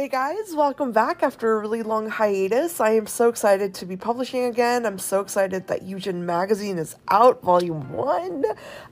Hey guys, welcome back after a really long hiatus. I am so excited to be publishing again. I'm so excited that Eugen Magazine is out, volume one.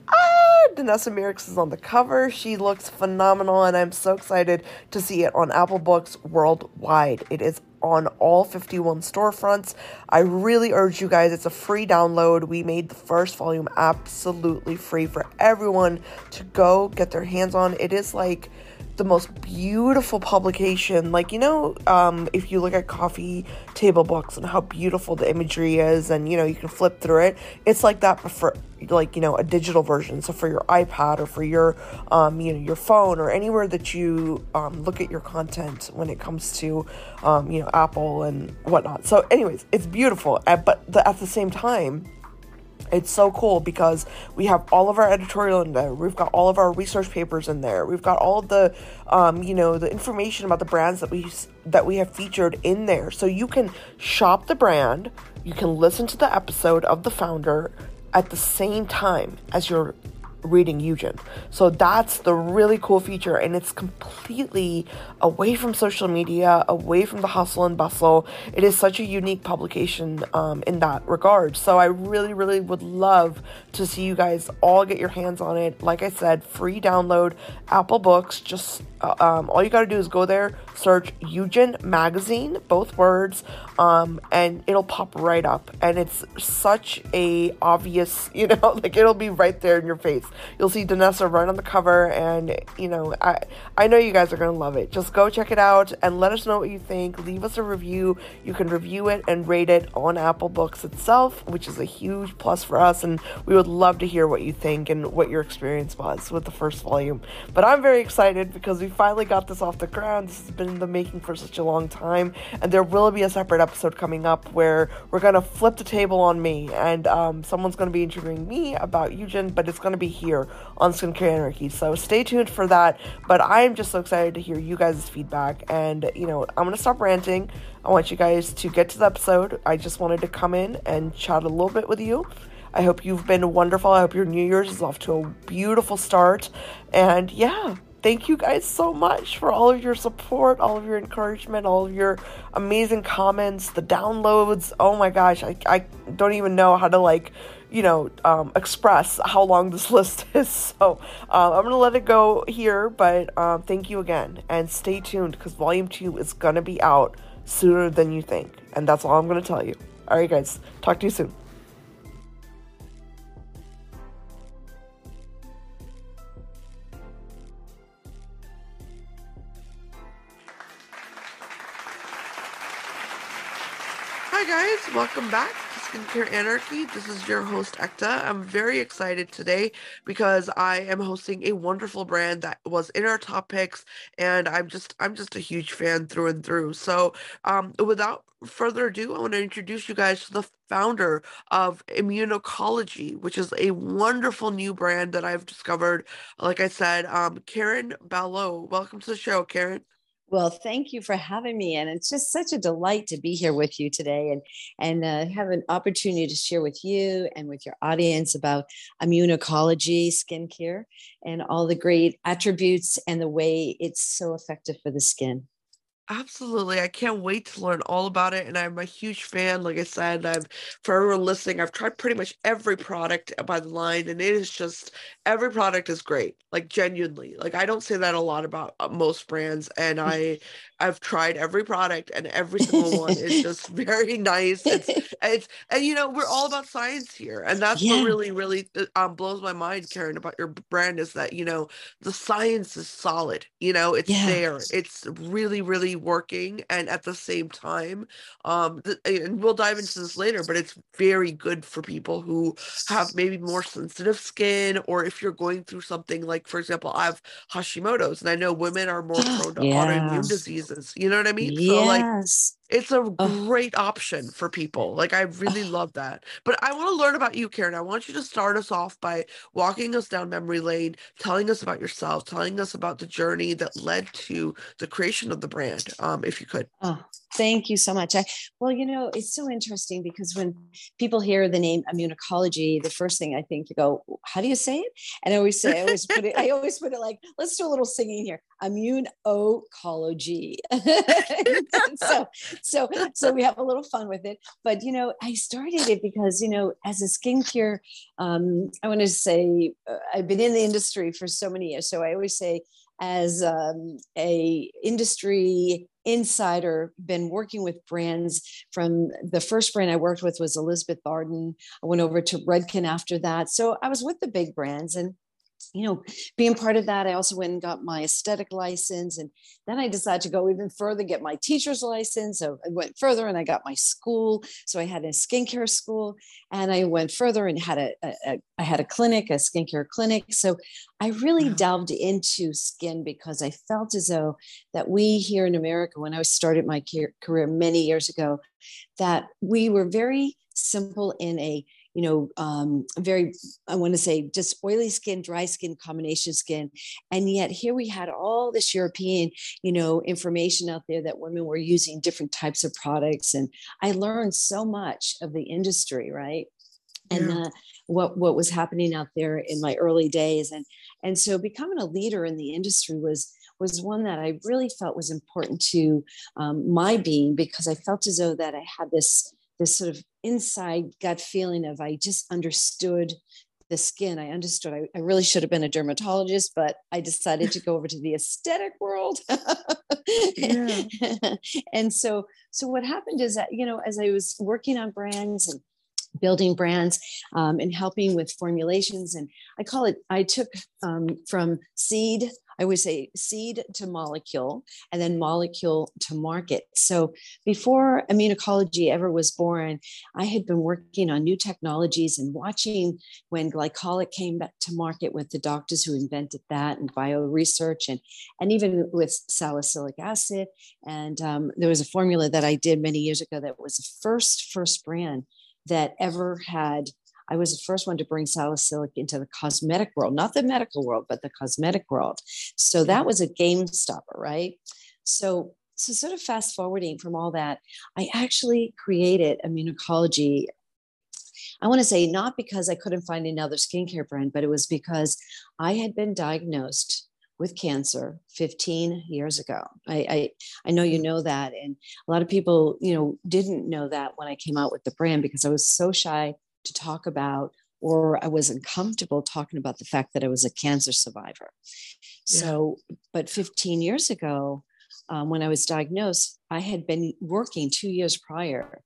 Ah, Danessa Myricks is on the cover. She looks phenomenal, and I'm so excited to see it on Apple Books worldwide. It is on all 51 storefronts. I really urge you guys, it's a free download. We made the first volume absolutely free for everyone to go get their hands on. It is like the most beautiful publication. Like, you know, um, if you look at coffee table books and how beautiful the imagery is, and you know, you can flip through it, it's like that, but for like, you know, a digital version. So for your iPad or for your, um, you know, your phone or anywhere that you um, look at your content when it comes to, um, you know, Apple and whatnot. So, anyways, it's beautiful, but the, at the same time, it's so cool because we have all of our editorial in there. We've got all of our research papers in there. We've got all the, um, you know, the information about the brands that we that we have featured in there. So you can shop the brand, you can listen to the episode of the founder at the same time as you're reading Eugen. So that's the really cool feature, and it's completely away from social media, away from the hustle and bustle. It is such a unique publication um, in that regard. So I really, really would love to see you guys all get your hands on it. Like I said, free download, Apple Books. Just uh, um, all you got to do is go there, search Eugen Magazine, both words, um, and it'll pop right up. And it's such a obvious, you know, like it'll be right there in your face. You'll see Danessa right on the cover, and you know, I I know you guys are gonna love it. Just go check it out and let us know what you think. Leave us a review. You can review it and rate it on Apple Books itself, which is a huge plus for us, and we would love to hear what you think and what your experience was with the first volume. But I'm very excited because we finally got this off the ground. This has been in the making for such a long time, and there will be a separate episode coming up where we're gonna flip the table on me, and um, someone's gonna be interviewing me about Eugen, but it's gonna be here on Skincare Anarchy. So stay tuned for that. But I am just so excited to hear you guys' feedback. And, you know, I'm to stop ranting. I want you guys to get to the episode. I just wanted to come in and chat a little bit with you. I hope you've been wonderful. I hope your New Year's is off to a beautiful start. And yeah, thank you guys so much for all of your support, all of your encouragement, all of your amazing comments, the downloads. Oh my gosh, I, I don't even know how to like you know, um, express how long this list is. So uh, I'm going to let it go here, but um, thank you again. And stay tuned because volume two is going to be out sooner than you think. And that's all I'm going to tell you. All right, guys. Talk to you soon. Hi, guys. Welcome back to Skincare Anarchy. This is your host, Ekta. I'm very excited today because I am hosting a wonderful brand that was in our top picks, and I'm just I'm just a huge fan through and through. So, um, without further ado, I want to introduce you guys to the founder of Immunocologie, which is a wonderful new brand that I've discovered. Like I said, um, Karen Ballou. Welcome to the show, Karen. Well, thank you for having me, and it's just such a delight to be here with you today, and and uh, have an opportunity to share with you and with your audience about immunocologie, skincare, and all the great attributes and the way it's so effective for the skin. Absolutely. I can't wait to learn all about it. And I'm a huge fan. Like I said, I've for everyone listening, I've tried pretty much every product by the line, and it is just every product is great. Like genuinely. Like I don't say that a lot about uh, most brands. And I I've tried every product and every single one is just very nice. It's it's and you know, we're all about science here. And that's yeah. what really, really uh, um, blows my mind, Karen, about your brand is that, you know, the science is solid. You know, it's yeah. there. It's really, really working and at the same time um th- and we'll dive into this later but it's very good for people who have maybe more sensitive skin or if you're going through something like for example i have hashimoto's and i know women are more prone to yeah. autoimmune you know what i mean yes. so like it's a great option for people. Like I really love that. But I want to learn about you, Karen. I want you to start us off by walking us down memory lane, telling us about yourself, telling us about the journey that led to the creation of the brand, um, if you could. Oh, Thank you so much. I, well, you know, it's so interesting because when people hear the name immunology, the first thing I think you go, how do you say it? And I always say, I always put it, I always put it like, let's do a little singing here. Immune Immunology. so, so, so we have a little fun with it. But you know, I started it because you know, as a skincare, um, I want to say uh, I've been in the industry for so many years. So I always say as um, a industry insider been working with brands from the first brand i worked with was elizabeth arden. I went over to redken after that. So i was with the big brands and you know, being part of that, I also went and got my aesthetic license. And then I decided to go even further, get my teacher's license. So I went further and I got my school. So I had a skincare school and I went further and had a, a, a I had a clinic, a skincare clinic. So I really wow. delved into skin because I felt as though that we here in America, when I started my career many years ago, that we were very simple in a you know, um, very, I want to say just oily skin, dry skin, combination skin. And yet here we had all this European, you know, information out there that women were using different types of products. And I learned so much of the industry, right? and uh, what what was happening out there in my early days and and so becoming a leader in the industry was was one that I really felt was important to um, my being because I felt as though that I had this this sort of inside gut feeling of I just understood the skin. I understood I, I, really should have been a dermatologist, but I decided to go over to the aesthetic world. yeah. and so, so what happened is that, you know, as I was working on brands and building brands um, and helping with formulations, and I call it, I took um, from seed I would say seed to molecule and then molecule to market. So before immunology ever was born, I had been working on new technologies and watching when glycolic came back to market with the doctors who invented that and bio research and, and even with salicylic acid. And um, there was a formula that I did many years ago that was the first, first brand that ever had I was the first one to bring salicylic into the cosmetic world, not the medical world, but the cosmetic world. So that was a game stopper, right? So, so sort of fast forwarding from all that, I actually created immunology. I want to say not because I couldn't find another skincare brand, but it was because I had been diagnosed with cancer 15 years ago. I, I, I know you mm. know that, and a lot of people, you know, didn't know that when I came out with the brand because I was so shy to talk about or I wasn't comfortable talking about the fact that I was a cancer survivor. Yeah. So, but 15 years ago, um, when I was diagnosed, I had been working two years prior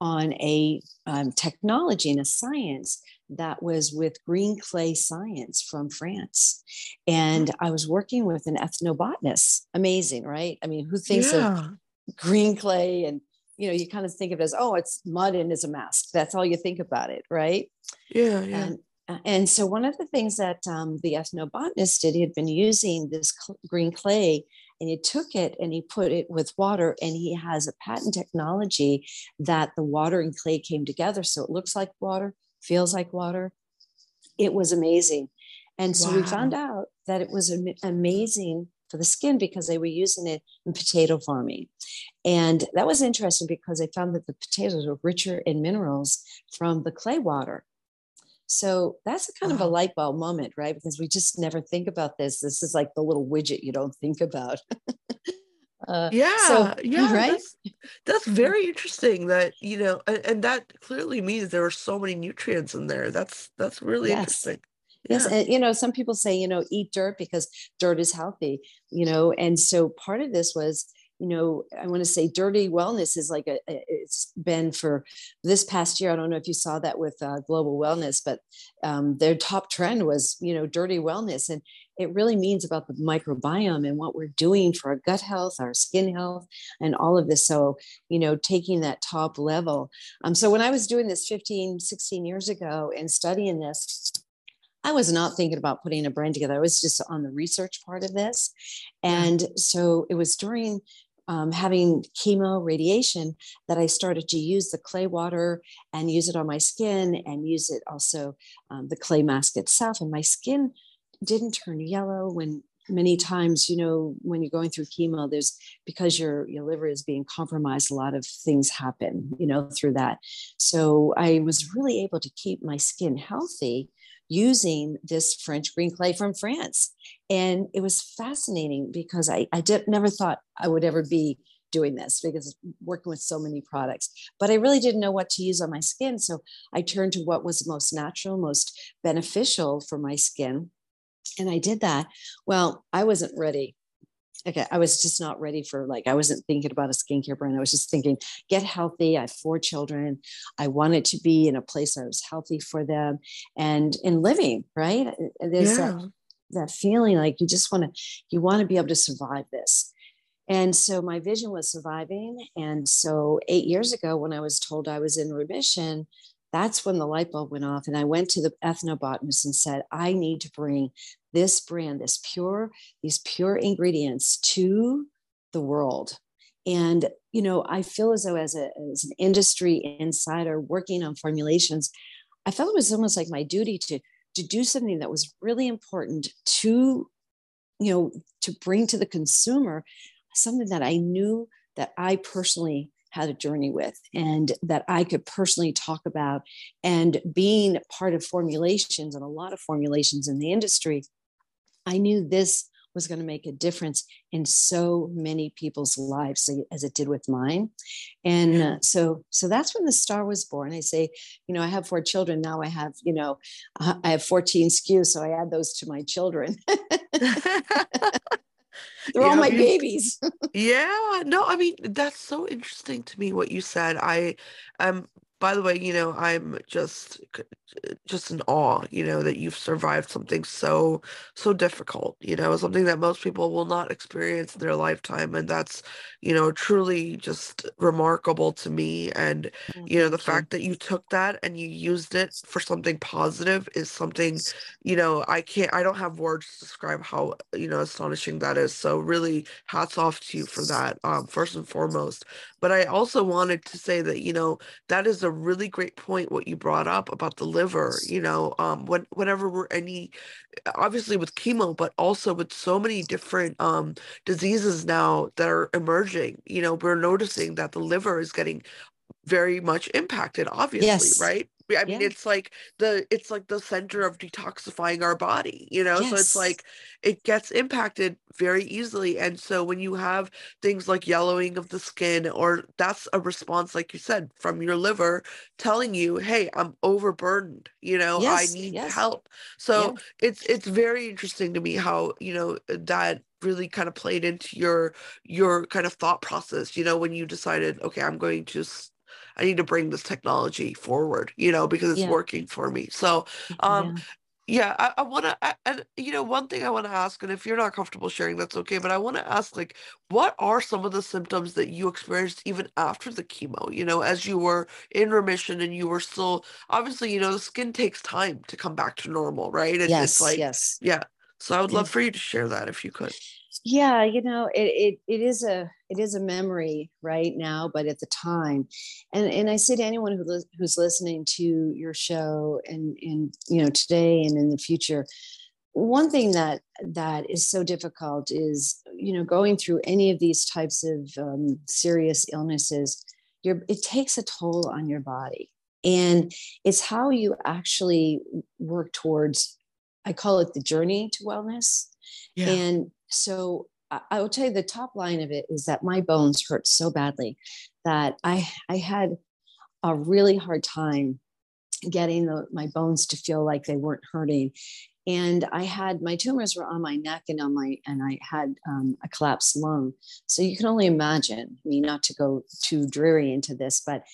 on a um, technology and a science that was with green clay science from France. And I was working with an ethnobotanist. Amazing, right? I mean, who thinks yeah. of green clay and you know you kind of think of it as oh it's mud and is a mask. That's all you think about it right? Yeah yeah. And, uh, and so one of the things that um, the ethnobotanist did he had been using this cl- green clay and he took it and he put it with water and he has a patent technology that the water and clay came together so it looks like water feels like water. It was amazing. And so wow. we found out that it was amazing for the skin because they were using it in potato farming. And that was interesting because they found that the potatoes were richer in minerals from the clay water. So that's a kind of a light bulb moment, right? Because we just never think about this. This is like the little widget you don't think about. uh, yeah, so, yeah, right. That's, that's, very interesting. That you know, and, and, that clearly means there are so many nutrients in there. That's that's really yes. interesting. Yes, and you know, some people say, you know, eat dirt because dirt is healthy, you know, and so part of this was, you know, I want to say dirty wellness is like a, it's been for this past year. I don't know if you saw that with uh, global wellness, but um, their top trend was, you know, dirty wellness. And it really means about the microbiome and what we're doing for our gut health, our skin health, and all of this. So, you know, taking that top level. Um, so when I was doing this 15, 16 years ago and studying this, I was not thinking about putting a brand together. I was just on the research part of this. And so it was during um, having chemo radiation that I started to use the clay water and use it on my skin and use it also um, the clay mask itself. And my skin didn't turn yellow when many times you know when you're going through chemo there's because your your liver is being compromised a lot of things happen you know through that so i was really able to keep my skin healthy using this french green clay from france and it was fascinating because i i did, never thought i would ever be doing this because working with so many products but i really didn't know what to use on my skin so i turned to what was most natural most beneficial for my skin and I did that. Well, I wasn't ready. Okay, I was just not ready for like I wasn't thinking about a skincare brand. I was just thinking, get healthy. I have four children. I wanted to be in a place where I was healthy for them and in living, right? Uh, uh, there's yeah. that, that feeling like you just want to you want to be able to survive this. And so my vision was surviving. And so eight years ago, when I was told I was in remission, that's when the light bulb went off. And I went to the ethnobotanist and said, I need to bring this brand, this pure, these pure ingredients to the world. And, you know, I feel as though as, a, as an industry insider working on formulations, I felt it was almost like my duty to, to do something that was really important to, you know, to bring to the consumer something that I knew that I personally had a journey with and that I could personally talk about. And being part of formulations and a lot of formulations in the industry, I knew this was going to make a difference in so many people's lives as it did with mine. And uh, so so that's when the star was born. I say you know i have four children. Now i have you know i have 14 SKUs so i add those to my children They're yeah, all my babies. yeah, no, I mean that's so interesting to me what you said. I um by the way, you know, I'm just just in awe, you know, that you've survived something so so difficult, you know, something that most people will not experience in their lifetime and that's, you know, truly just remarkable to me and mm, you know, the fact that you took that and you used it for something positive is something, you know, I can't I don't have words to describe how, you know, astonishing that is. So really hats off to you for that um first and foremost. But I also wanted to say that, you know, that is a really great point what you brought up about the liver, you know, um when whenever we're any obviously with chemo, but also with so many different um diseases now that are emerging, you know, we're noticing that the liver is getting very much impacted, obviously, yes. right? I mean, yeah. it's like the it's like the center of detoxifying our body, you know. Yes. So it's like it gets impacted very easily, and so when you have things like yellowing of the skin, or that's a response, like you said, from your liver telling you, "Hey, I'm overburdened. You know, yes. I need yes. help." So yeah. it's it's very interesting to me how you know that really kind of played into your your kind of thought process you know when you decided okay i'm going to I need to bring this technology forward, you know, because it's yeah. working for me. So, um, yeah, yeah I, I want to, and you know, one thing I want to ask, and if you're not comfortable sharing, that's okay. But I want to ask, like, what are some of the symptoms that you experienced even after the chemo? You know, as you were in remission and you were still, obviously, you know, the skin takes time to come back to normal, right? And yes, it's like, yes, yeah. So I would love for you to share that if you could. Yeah you know it, it it is a it is a memory right now but at the time and and i say to anyone who li- who's listening to your show and and you know today and in the future one thing that that is so difficult is you know going through any of these types of um, serious illnesses your it takes a toll on your body. And it's how you actually work towards i call it the journey to wellness. Yeah. and so I will tell you the top line of it is that my bones hurt so badly that I I had a really hard time getting the, my bones to feel like they weren't hurting. And i had my tumors were on my neck and on my and i had um, a collapsed lung. So you can only imagine I mean not to go too dreary into this but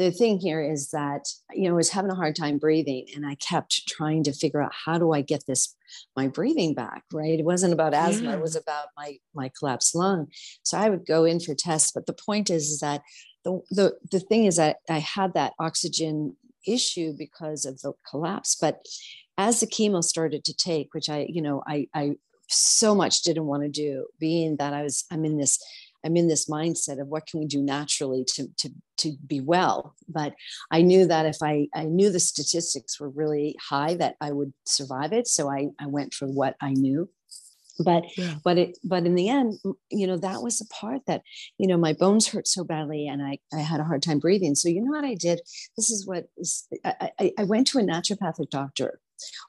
the thing here is that you know I was having a hard time breathing and i kept trying to figure out how do i get this my breathing back right it wasn't about asthma yeah. it was about my my collapsed lung so i would go in for tests but the point is, is that the, the the thing is that i had that oxygen issue because of the collapse but as the chemo started to take which i you know i i so much didn't want to do being that i was i'm in this I'm in this mindset of what can we do naturally to, to, to be well. But I knew that if I, I knew the statistics were really high, that I would survive it. So I, I went for what I knew. but yeah. but it but in the end you know that was the part that you know my bones hurt so badly and i i had a hard time breathing so you know what i did this is what is, I, I, I went to a naturopathic doctor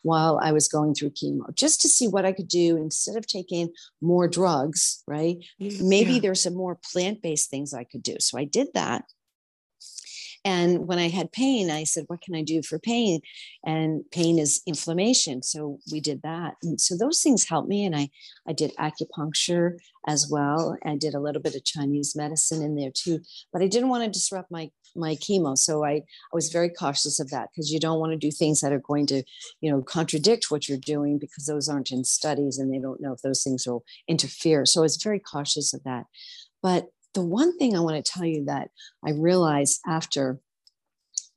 while i was going through chemo just to see what i could do instead of taking more drugs right? Mm, Maybe yeah. there's some more plant-based things i could do. So i did that and when I had pain, I said, What can I do for pain? And pain is inflammation. So we did that. And so those things helped me. And I, I did acupuncture as well. I did a little bit of Chinese medicine in there too. But I didn't want to disrupt my my chemo. So I, I was very cautious of that because you don't want to do things that are going to, you know, contradict what you're doing because those aren't in studies and they don't know if those things will interfere. So I was very cautious of that. But the one thing I want to tell you that I realized after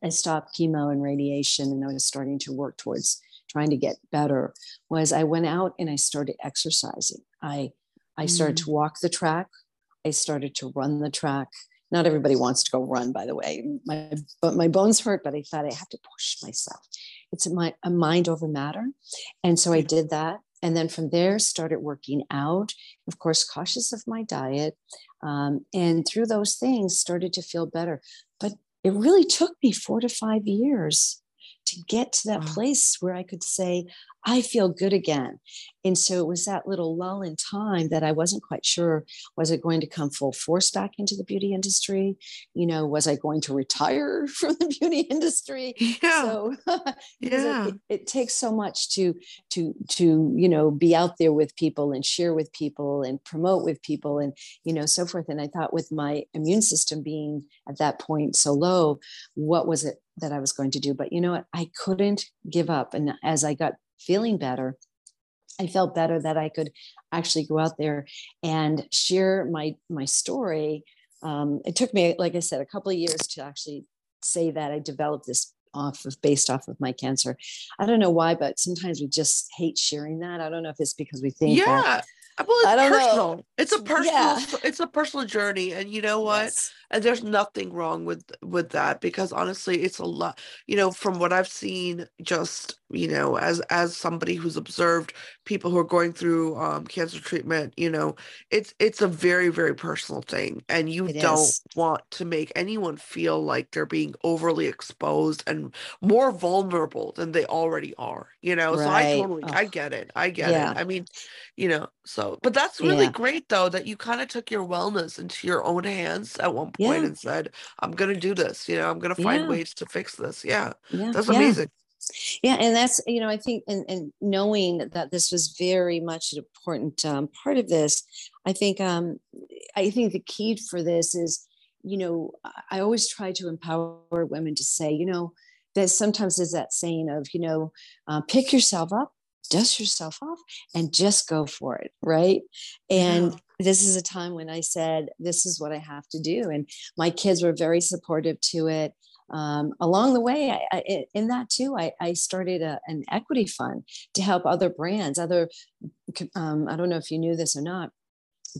I stopped chemo and radiation and I was starting to work towards trying to get better was I went out and I started exercising. I I started mm. to walk the track. I started to run the track. Not everybody wants to go run, by the way. My but my bones hurt, but I thought I have to push myself. It's my a mind over matter, and so I did that. And then from there, started working out. Of course, cautious of my diet, um, and through those things, started to feel better. But it really took me four to five years to get to that wow. place where I could say, I feel good again. And so it was that little lull in time that I wasn't quite sure was it going to come full force back into the beauty industry? You know, was I going to retire from the beauty industry? Yeah. So yeah. It, it, takes so much to to to you know be out there with people and share with people and promote with people and you know so forth. And I thought with my immune system being at that point so low, what was it that I was going to do? But you know what? I couldn't give up. And as I got feeling better, I felt better that I could actually go out there and share my my story. Um, it took me, like I said, a couple of years to actually say that I developed this off of based off of my cancer. I don't know why, but sometimes we just hate sharing that. I don't know if it's because we think yeah. That, well, it's I don't personal. Know. It's a personal. Yeah. It's a personal journey, and you know what? Yes. And there's nothing wrong with with that because honestly, it's a lot. You know, from what I've seen, just you know, as as somebody who's observed people who are going through um, cancer treatment, you know, it's it's a very very personal thing, and you it don't is. want to make anyone feel like they're being overly exposed and more vulnerable than they already are. You know, right. so I totally, oh. I get it, I get yeah. it. I mean, you know, so but that's really yeah. great though that you kind of took your wellness into your own hands at one point yeah. and said, "I'm gonna do this." You know, I'm gonna find ways to fix this. Yeah, that's amazing yeah and that's you know i think and, and knowing that this was very much an important um, part of this i think um, i think the key for this is you know i always try to empower women to say you know that sometimes there's that saying of you know uh, pick yourself up dust yourself off and just go for it right and yeah. this is a time when i said this is what i have to do and my kids were very supportive to it um, along the way I, I, in that too I, I started a, an equity fund to help other brands other um, i don't know if you knew this or not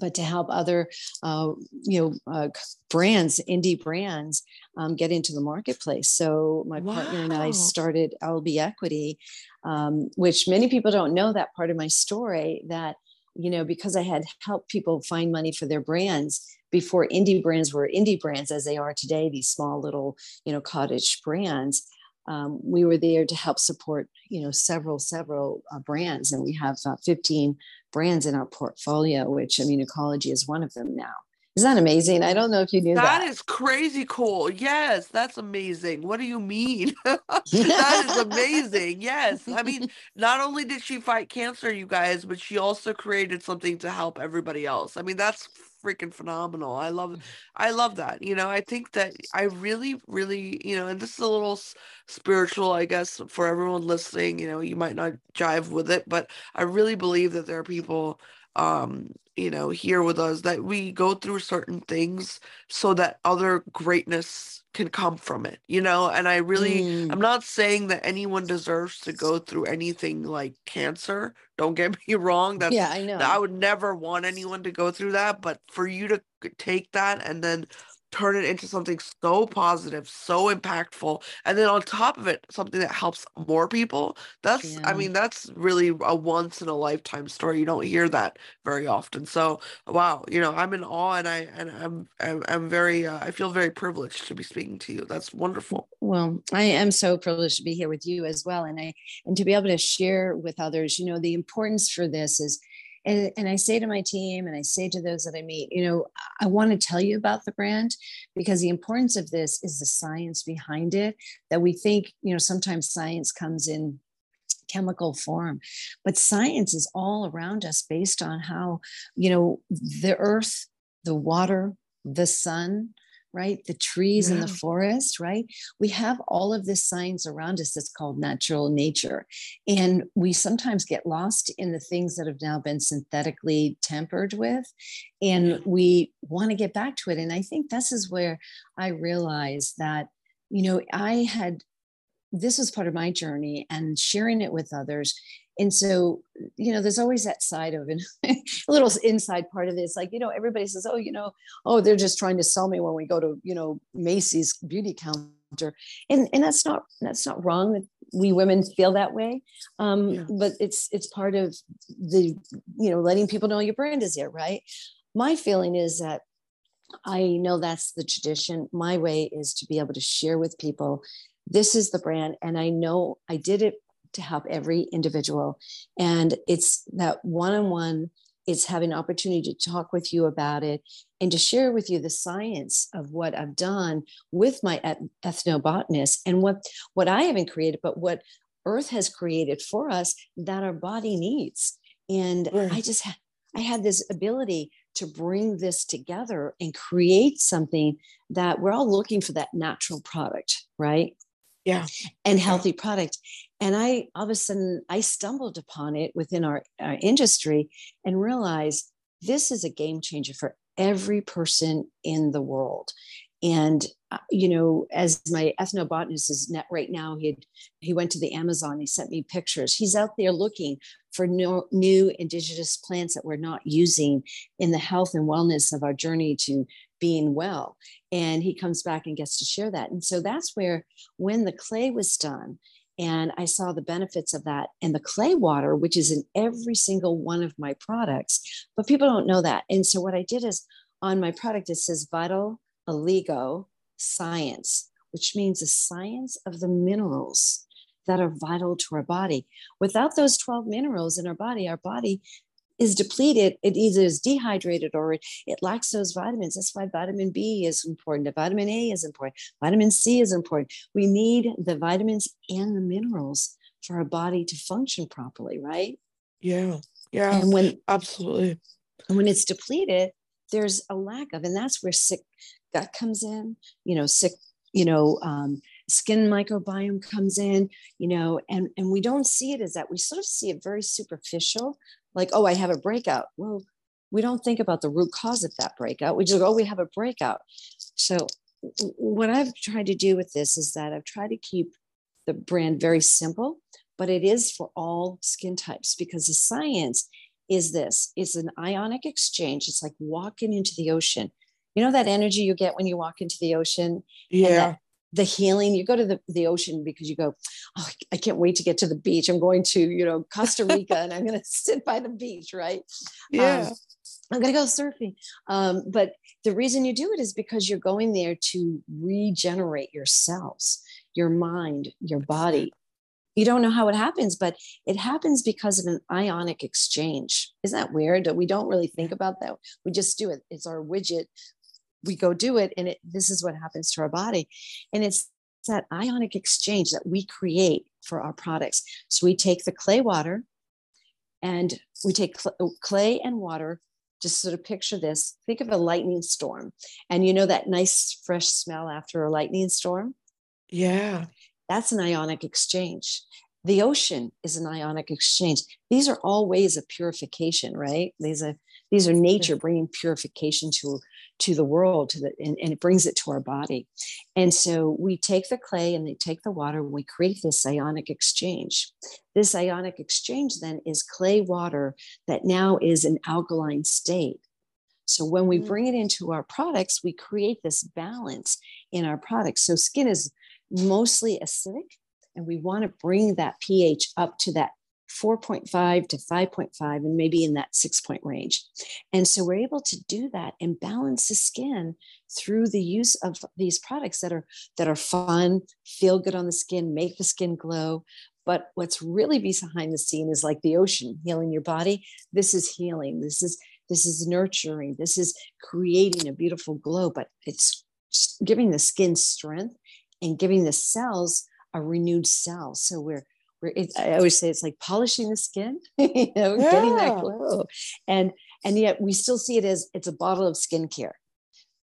but to help other uh, you know uh, brands indie brands um, get into the marketplace so my wow. partner and i started lb equity um, which many people don't know that part of my story that you know because i had helped people find money for their brands before indie brands were indie brands as they are today, these small little, you know, cottage brands. Um, we were there to help support, you know, several, several uh, brands, and we have uh, 15 brands in our portfolio, which Immunology is one of them now. Isn't that amazing? I don't know if you knew that. That is crazy cool. Yes, that's amazing. What do you mean? that is amazing. Yes. I mean, not only did she fight cancer, you guys, but she also created something to help everybody else. I mean, that's freaking phenomenal. I love I love that. You know, I think that I really really, you know, and this is a little spiritual, I guess, for everyone listening, you know, you might not jive with it, but I really believe that there are people um you know here with us that we go through certain things so that other greatness can come from it you know and i really mm. i'm not saying that anyone deserves to go through anything like cancer don't get me wrong that's yeah i know i would never want anyone to go through that but for you to take that and then turn it into something so positive, so impactful, and then on top of it, something that helps more people. That's, I mean, that's really a once in a lifetime story. You don't hear that very often. So, wow, you know, I'm in awe, and I and I'm I'm, I'm very uh, I feel very privileged to be speaking to you. That's wonderful. Well, I am so privileged to be here with you as well, and I and to be able to share with others. You know, the importance for this is, and and I say to my team, and I say to those that I meet, you know, I want to tell you about the brand because the importance of this is the science behind it. That we think, you know, sometimes science comes in chemical form but science is all around us based on how you know the earth the water the sun right? The trees yeah. and the forest right? We have all of this science around us that's called natural nature. And we sometimes get lost in the things that have now been synthetically tempered with and we want to get back to it. And i think this is where i realized that you know i had this was part of my journey and sharing it with others. And so you know there's always that side of it a little inside part of this like you know everybody says oh you know oh they're just trying to sell me when we go to you know macy's beauty counter. And and that's not that's not wrong we women feel that way. Um yeah. but it's it's part of the you know letting people know your brand is here right? My feeling is that I know that's the tradition. My way is to be able to share with people this is the brand and i know i did it to help every individual. And it's that one-on-one it's having an opportunity to talk with you about it and to share with you the science of what i've done with my ethnobotanist and what what i haven't created but what earth has created for us that our body needs. And mm. i just i had this ability to bring this together and create something that we're all looking for that natural product right yeah. And healthy product. And i all of a sudden i stumbled upon it within our, our industry and realized this is a game changer for every person in the world. And uh, you know as my ethnobotanist is net right now he he went to the amazon he sent me pictures. He's out there looking for new indigenous plants that we're not using in the health and wellness of our journey to being well and he comes back and gets to share that and so that's where when the clay was done and i saw the benefits of that and the clay water which is in every single one of my products but people don't know that and so what i did is on my product it says vital oligo science which means the science of the minerals that are vital to our body. Without those 12 minerals in our body, our body is depleted, it either is dehydrated or it, it lacks those vitamins. That's why vitamin B is important. vitamin A is important. Vitamin C is important. We need the vitamins and the minerals for our body to function properly, right? Yeah. Yeah. And when absolutely. And when it's depleted, there's a lack of, and that's where sick gut comes in, you know, sick, you know, um, skin microbiome comes in, you know, and, and we don't see it as that. We sort of see it very superficial, like, oh, I have a breakout. Well, we don't think about the root cause of that breakout. We just go, oh, we have a breakout. So, what I've tried to do with this is that I've tried to keep the brand very simple, but it is for all skin types because the science is this it's an ionic exchange. It's like walking into the ocean. You know that energy you get when you walk into the ocean? Yeah the healing you go to the, the ocean because you go oh i can't wait to get to the beach. I'm going to you know costa rica and i'm going to sit by the beach right? Yeah. Um, i'm going to go surfing. Um, but the reason you do it is because you're going there to regenerate yourselves, your mind your body. You don't know how it happens but it happens because of an ionic exchange. Isn't that weird That we don't really think about that? We just do it. It's our widget we go do it and it, this is what happens to our body. And it's that ionic exchange that we create for our products. So we take the clay water and we take oh, clay and water. Just sort of picture this. Think of a lightning storm. And you know that nice fresh smell after a lightning storm? Yeah. That's an ionic exchange. The ocean is an ionic exchange. These are all ways of purification right? These are these are nature bringing purification to to the world to the and, and, it brings it to our body and so we take the clay and they take the water and we create this ionic exchange this ionic exchange then is clay water that now is an alkaline state So when we mm. bring it into our products, we create this balance in our products. So skin is mostly acidic, and we want to bring that pH up to that 4.5 to 5.5 and maybe in that six point range. And so we're able to do that and balance the skin through the use of these products that are that are fun, feel good on the skin, make the skin glow. But what's really behind the scene is like the ocean healing your body. This is healing. This is this is nurturing. This is creating a beautiful glow, but it's giving the skin strength and giving the cells a renewed cell. So we're I always say it's like polishing the skin, you know, yeah. getting that glow. And and yet we still see it as it's a bottle of skincare.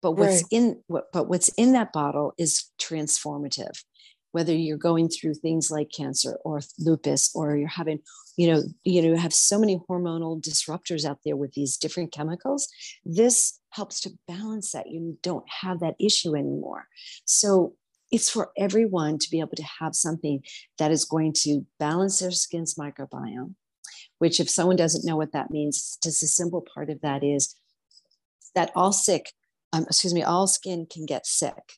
But what's right. in what but what's in that bottle is transformative. Whether you're going through things like cancer or lupus, or you're having, you know, you know, you have so many hormonal disruptors out there with these different chemicals. This helps to balance that. You don't have that issue anymore. So it's for everyone to be able to have something that is going to balance their skin's microbiome which if someone doesn't know what that means just a simple part of that is that all sick um, excuse me all skin can get sick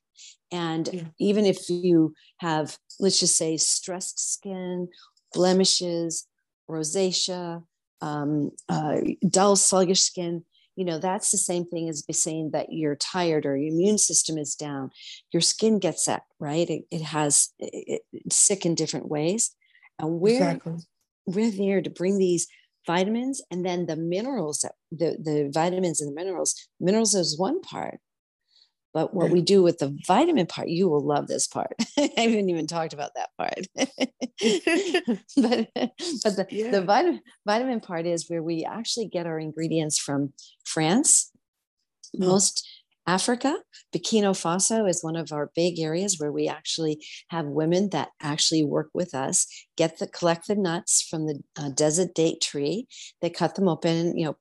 and yeah. even if you have let's just say stressed skin blemishes rosacea um, uh, dull sluggish skin you know that's the same thing as saying that you're tired or your immune system is down. Your skin gets sick right? It, it has it, it's sick in different ways. And we're exactly. we're there to bring these vitamins and then the minerals that the, the vitamins and the minerals minerals is one part but what we do with the vitamin part, you will love this part. I haven't even talked about that part. but but the, yeah. the vitamin, vitamin part is where we actually get our ingredients from France. Mm. Most Africa, Burkina Faso is one of our big areas where we actually have women that actually work with us, get the collect the nuts from the uh, desert date tree. They cut them open, you know,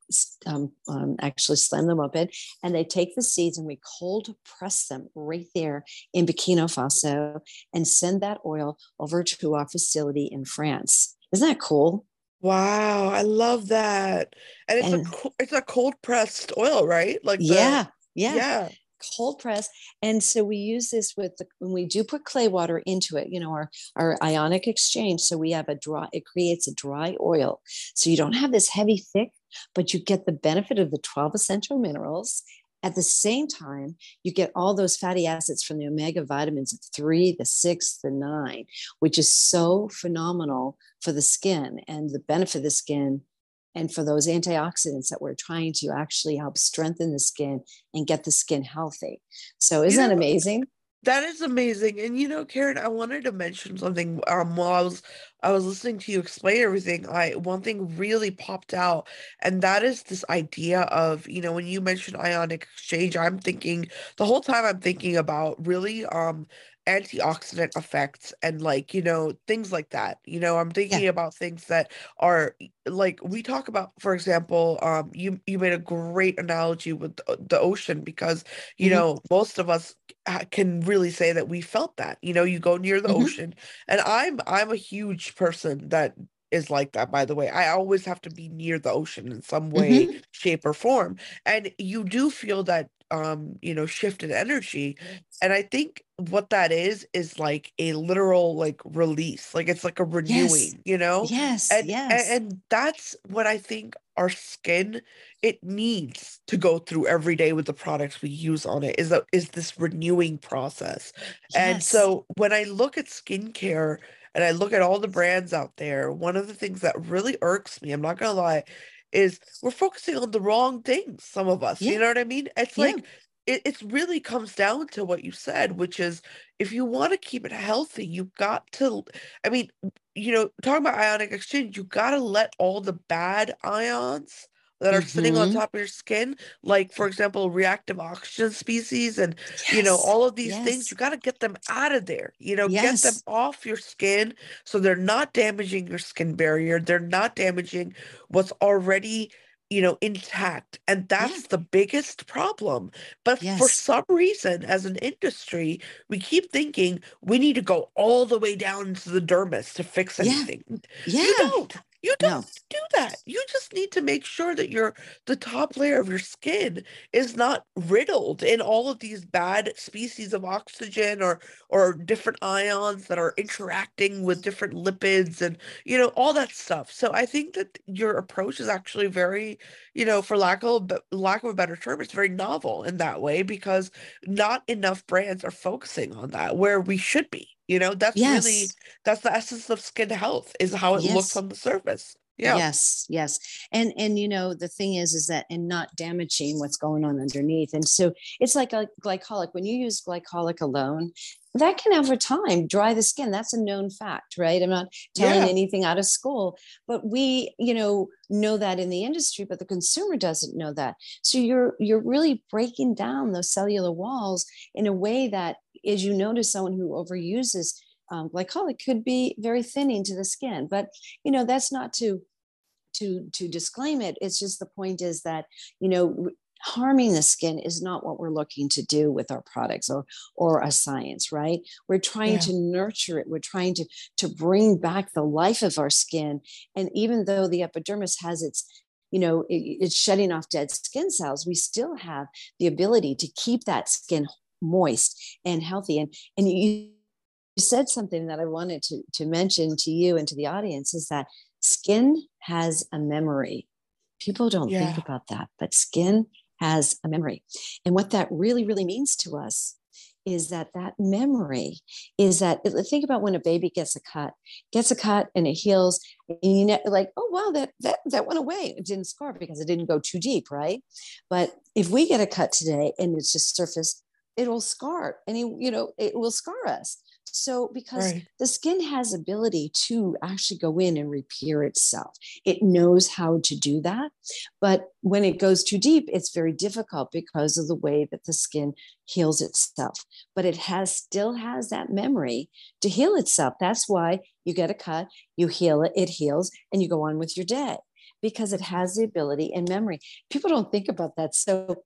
um, um, actually slam them open, and they take the seeds and we cold press them right there in Burkina Faso and send that oil over to our facility in France. Isn't that cool? Wow, I love that. And it's and, a it's a cold pressed oil, right? Like the, yeah, yeah. Yeah. Cold press. And so we use this with the, when we do put clay water into it, you know, our, our ionic exchange. So we have a dry, it creates a dry oil. So you don't have this heavy, thick, but you get the benefit of the 12 essential minerals at the same time, you get all those fatty acids from the omega vitamins of three, the six, the nine, which is so phenomenal for the skin and the benefit of the skin and for those antioxidants that we're trying to actually help strengthen the skin and get the skin healthy. So isn't you know, that amazing? That is amazing. And you know, Karen, I wanted to mention something um while I was I was listening to you explain everything. I one thing really popped out, and that is this idea of, you know, when you mentioned ionic exchange, I'm thinking the whole time I'm thinking about really um antioxidant effects and like you know things like that you know i'm thinking yeah. about things that are like we talk about for example um you you made a great analogy with the, ocean because you mm-hmm. know most of us can really say that we felt that you know you go near the mm-hmm. ocean and i'm i'm a huge person that is like that by the way i always have to be near the ocean in some way mm-hmm. shape or form and you do feel that um you know shift in energy and i think what that is is like a literal like release like it's like a renewing yes. you know yes and, yes and, and that's what i think our skin it needs to go through every day with the products we use on it is that is this renewing process yes. and so when i look at skincare and i look at all the brands out there one of the things that really irks me i'm not gonna lie is we're focusing on the wrong things some of us yeah. you know what i mean it's yeah. like it, it really comes down to what you said which is if you want to keep it healthy you've got to i mean you know talking about ionic exchange you got to let all the bad ions that are mm-hmm. sitting on mm-hmm. top of your skin like for example reactive oxygen species and yes. you know all of these yes. things you got to get them out of there you know yes. get them off your skin so they're not damaging your skin barrier they're not damaging what's already you know intact and that's yeah. the biggest problem but yes. for some reason as an industry we keep thinking we need to go all the way down to the dermis to fix anything yeah, yeah. you don't You don't no. do that. You just need to make sure that your the top layer of your skin is not riddled in all of these bad species of oxygen or or different ions that are interacting with different lipids and you know all that stuff. So I think that your approach is actually very, you know, for lack of lack of a better term, it's very novel in that way because not enough brands are focusing on that where we should be. You know, that's yes. really that's the essence of skin health is how it yes. looks on the surface. Yeah. Yes, yes. And and you know, the thing is is that and not damaging what's going on underneath. And so it's like a glycolic. When you use glycolic alone, that can over time dry the skin. That's a known fact, right? I'm not telling yeah. anything out of school, but we, you know, know that in the industry, but the consumer doesn't know that. So you're you're really breaking down those cellular walls in a way that as you notice someone who overuses um, glycolic could be very thinning to the skin but you know that's not to to to disclaim it. It's just the point is that you know harming the skin is not what we're looking to do with our products or or a science right? We're trying yeah. to nurture it. We're trying to to bring back the life of our skin. And even though the epidermis has its you know it, it's shedding off dead skin cells we still have the ability to keep that skin moist and healthy. And and you said something that I wanted to, to mention to you and to the audience is that skin has a memory. People don't yeah. think about that, but skin has a memory. And what that really, really means to us is that that memory is that think about when a baby gets a cut gets a cut and it heals and you know like oh wow that that that went away it didn't scar because it didn't go too deep right but if we get a cut today and it's just surface it'll scar any you know it will scar us. So because right. the skin has ability to actually go in and repair itself. It knows how to do that but when it goes too deep it's very difficult because of the way that the skin heals itself. But it has still has that memory to heal itself. That's why you get a cut you heal it it heals and you go on with your day because it has the ability and memory. People don't think about that. So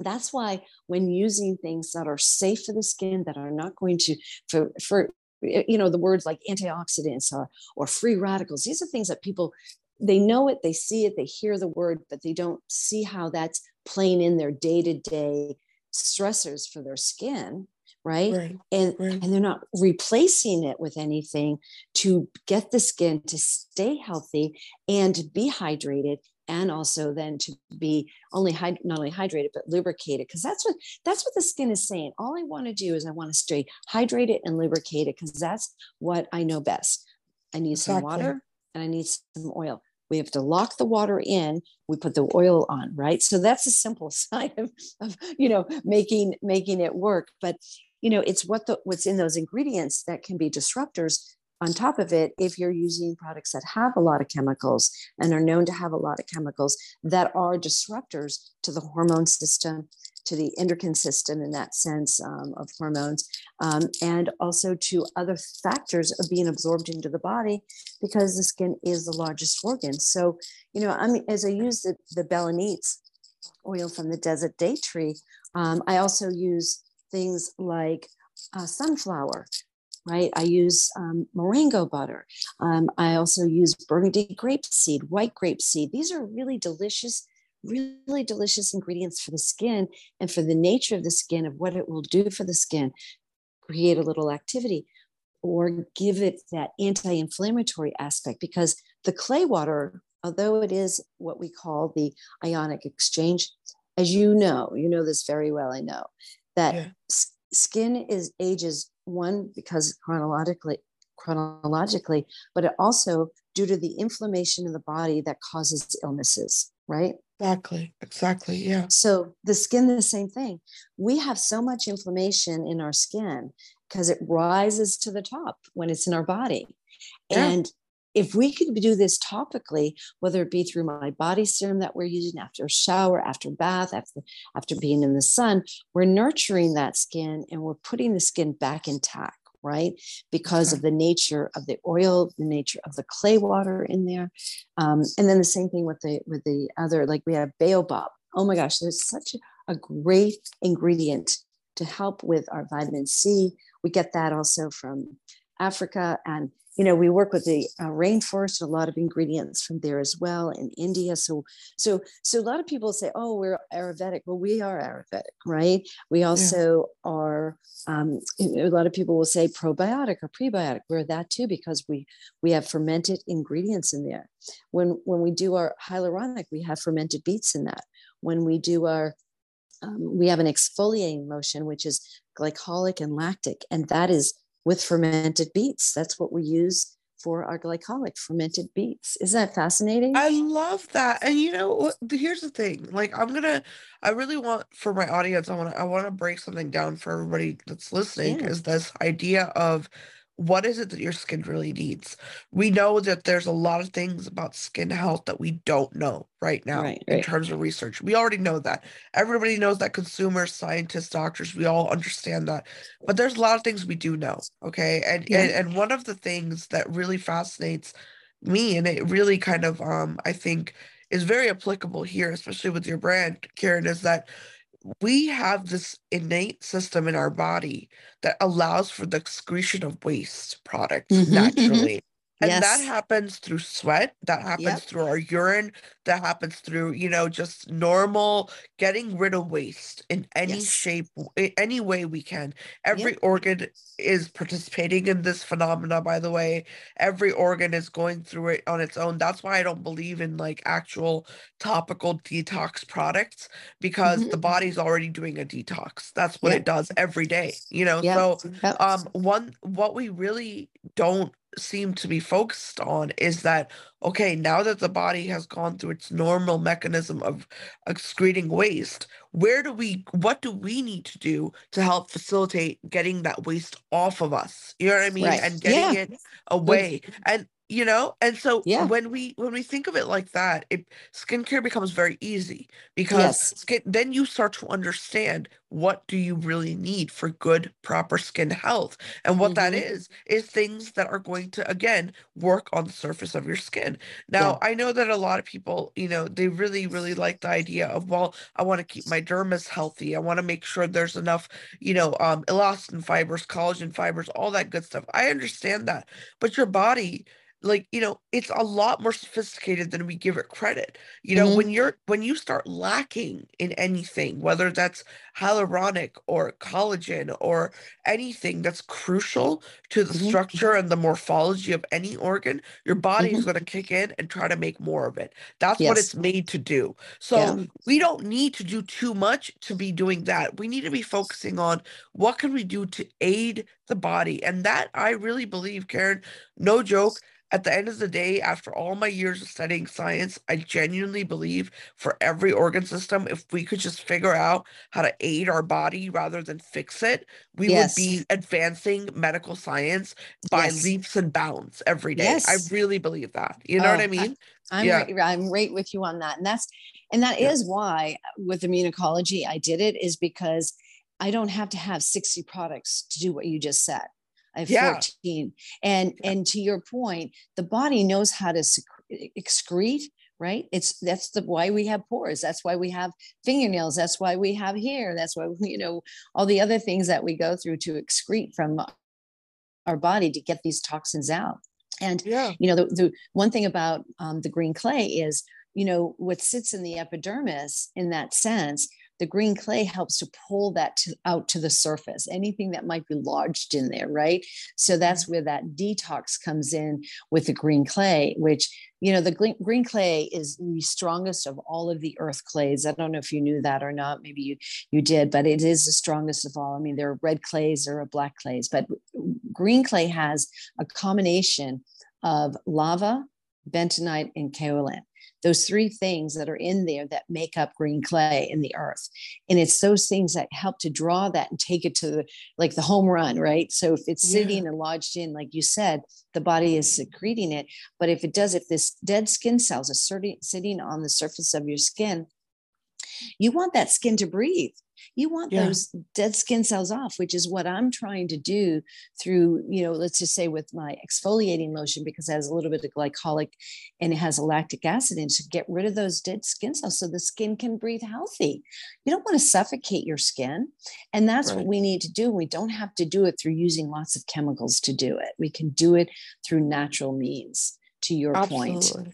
that's why when using things that are safe for the skin that are not going to for for you know the words like antioxidants or or free radicals these are things that people they know it they see it they hear the word but they don't see how that's playing in their day-to-day stressors for their skin right, right and right. and they're not replacing it with anything to get the skin to stay healthy and be hydrated and also then to be only not only hydrated but lubricated because that's what that's what the skin is saying. All i want to do is i want to stay hydrated and lubricated because that's what i know best. I need exactly. some water and i need some oil. We have to lock the water in we put the oil on right? So that's a simple side of, of you know making making it work. But you know it's what the what's in those ingredients that can be disruptors on top of it, if you're using products that have a lot of chemicals and are known to have a lot of chemicals that are disruptors to the hormone system, to the endocrine system in that sense um, of hormones, um, and also to other factors of being absorbed into the body because the skin is the largest organ. So, you know, I mean, as I use the, the oil from the desert date tree, um, I also use things like uh, sunflower right? I use um, moringa butter. Um, I also use burgundy grape seed, white grape seed. These are really delicious, really delicious ingredients for the skin and for the nature of the skin of what it will do for the skin. Create a little activity or give it that anti inflammatory aspect because the clay water, although it is what we call the ionic exchange, as you know, you know this very well, I know, that yeah. skin is ages one because chronologically chronologically but it also due to the inflammation in the body that causes illnesses right? Exactly exactly yeah. So the skin the same thing. We have so much inflammation in our skin because it rises to the top when it's in our body. Yeah. and if we could do this topically, whether it be through my body serum that we're using after a shower, after bath, after, after being in the sun, we're nurturing that skin and we're putting the skin back intact, right? Because of the nature of the oil, the nature of the clay water in there. Um, and then the same thing with the with the other, like we have baobab. Oh my gosh, there's such a, a great ingredient to help with our vitamin C. We get that also from Africa and you know we work with the uh, rainforest a lot of ingredients from there as well in india. So so so a lot of people say oh we're ayurvedic. Well we are ayurvedic right? We also yeah. are um, a lot of people will say probiotic or prebiotic. We're that too because we we have fermented ingredients in there. When when we do our hyaluronic we have fermented beets in that. When we do our um, we have an exfoliating motion which is glycolic and lactic and that is with fermented beets. That's what we use for our glycolic fermented beets. Isn't that fascinating? I love that. And you know, here's the thing. Like I'm going to I really want for my audience I want to I want to break something down for everybody that's listening yeah. is this idea of what is it that your skin really needs? We know that there's a lot of things about skin health that we don't know right now right, right. in terms of research. We already know that. Everybody knows that consumers, scientists, doctors, we all understand that. But there's a lot of things we do know. Okay. And yeah. and, and one of the things that really fascinates me and it really kind of um I think is very applicable here, especially with your brand, Karen, is that we have this innate system in our body that allows for the excretion of waste products mm-hmm, mm-hmm. naturally. And yes. that happens through sweat, that happens yep. through our urine, that happens through, you know, just normal getting rid of waste in any yes. shape, any way we can. Every yep. organ is participating in this phenomena, by the way. Every organ is going through it on its own. That's why I don't believe in like actual topical detox products because mm-hmm. the body's already doing a detox. That's what yep. it does every day, you know. So, um, one, what we really don't seem to be focused on is that okay now that the body has gone through its normal mechanism of excreting waste where do we what do we need to do to help facilitate getting that waste off of us you know what i mean right. and getting yeah. it away and you know and so yeah. when we when we think of it like that it skincare becomes very easy because yes. skin, then you start to understand what do you really need for good proper skin health and what mm-hmm. that is is things that are going to again work on the surface of your skin now yeah. i know that a lot of people you know they really really like the idea of well i want to keep my dermis healthy i want to make sure there's enough you know um elastin fibers collagen fibers all that good stuff i understand that but your body like you know it's a lot more sophisticated than we give it credit you know mm-hmm. when you're when you start lacking in anything whether that's hyaluronic or collagen or anything that's crucial to the mm-hmm. structure and the morphology of any organ your body mm-hmm. is going to kick in and try to make more of it that's yes. what it's made to do so yeah. we don't need to do too much to be doing that we need to be focusing on what can we do to aid the body and that i really believe karen no joke at the end of the day, after all my years of studying science, I genuinely believe for every organ system, if we could just figure out how to aid our body rather than fix it, we yes. would be advancing medical science by yes. leaps and bounds every day. Yes. I really believe that. You know oh, what I mean? I, am yeah. right, I'm right with you on that. And that's and that yeah. is why with immunocologie I did it is because I don't have to have 60 products to do what you just said. I have yeah. 14. And yeah. and to your point, the body knows how to excrete, right? It's that's the why we have pores. That's why we have fingernails. That's why we have hair. That's why you know all the other things that we go through to excrete from our body to get these toxins out. And yeah. you know the, the one thing about um, the green clay is you know what sits in the epidermis in that sense the green clay helps to pull that to, out to the surface, anything that might be lodged in there, right? So that's mm-hmm. where that detox comes in with the green clay, which, you know, the green clay is the strongest of all of the earth clays. I don't know if you knew that or not. Maybe you, you did, but it is the strongest of all. I mean, there are red clays, there are black clays, but green clay has a combination of lava, bentonite, and kaolin those three things that are in there that make up green clay in the earth. And it's those things that help to draw that and take it to the like the home run right? So if it's sitting yeah. and lodged in like you said the body is secreting it. But if it does if this dead skin cells are sitting on the surface of your skin you want that skin to breathe You want Yeah. those dead skin cells off, which is what I'm trying to do through, you know, let's just say with my exfoliating lotion, because it has a little bit of glycolic and it has a lactic acid in it to get rid of those dead skin cells so the skin can breathe healthy. You don't want to suffocate your skin. And that's what we need to do. We don't have to do it through using lots of chemicals to do it. We can do it through natural means, to your point. Absolutely.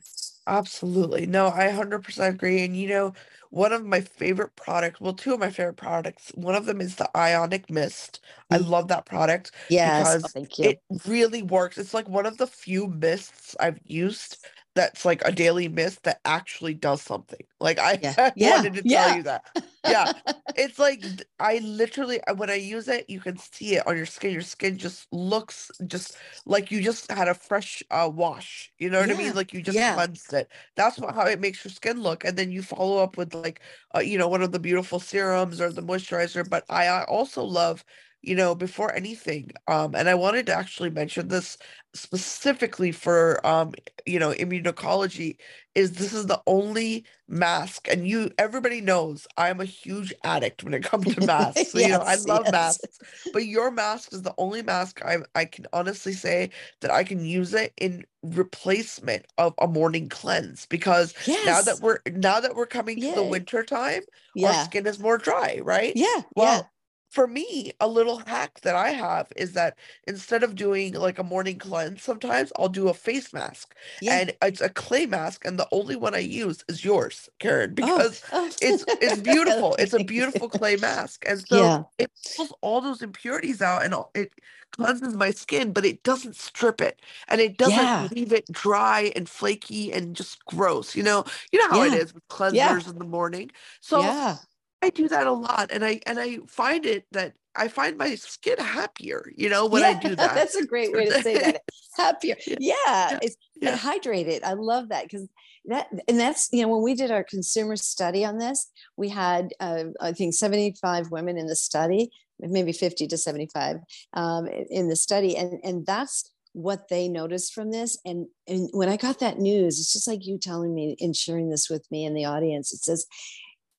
Absolutely. No, I 100% agree. And you know, one of my favorite products, well, two of my favorite products, one of them is the Ionic Mist. I Mm. love that product Yes. Oh, because thank you. it really works. It's like one of the few mists I've used that's like a daily mist that actually does something. Like I, Yeah. Yeah. wanted to tell Yeah. you that. Yeah. It's like I literally uh, when I use it, you can see it on your skin. Your skin just looks just like you just had a fresh uh wash. You know what I mean? Like you just cleansed it. That's what, how it makes your skin look. And then you follow up with like uh, you know one of the beautiful serums or the moisturizer. But I, I also love you know before anything um and I wanted to actually mention this specifically for um you know immunocologie is this is the only mask and you everybody knows I'm a huge addict when it comes to masks. So, you know, I love yes. masks, but your mask is the only mask I I can honestly say that I can use it in replacement of a morning cleanse because now that we're now that we're coming to the winter time, our skin is more dry, right? Yeah. Well, for me, a little hack that I have is that instead of doing like a morning cleanse, sometimes I'll do a face mask yeah. and it's a clay mask, and the only one I use is yours, Karen, Oh, because oh. it's it's beautiful. It's a beautiful clay mask, and so Yeah. it pulls all those impurities out and it cleanses my skin, but it doesn't strip it, and it doesn't Yeah. leave it dry and flaky and just gross. You know, you know how it is with cleansers in the morning. So yeah. I do that a lot, and I and I find it that I find my skin happier, you know, when yeah. I do that. That's a great way to say that. Happier. Yeah. Yeah. It's Yeah. and hydrated. I love that because that and that's you know when we did our consumer study on this, we had uh, I think 75 women in the study, maybe 50 to 75 um, in in the study, and and that's what they noticed from this. And and when I got that news, it's just like you telling me and sharing this with me and the audience. It says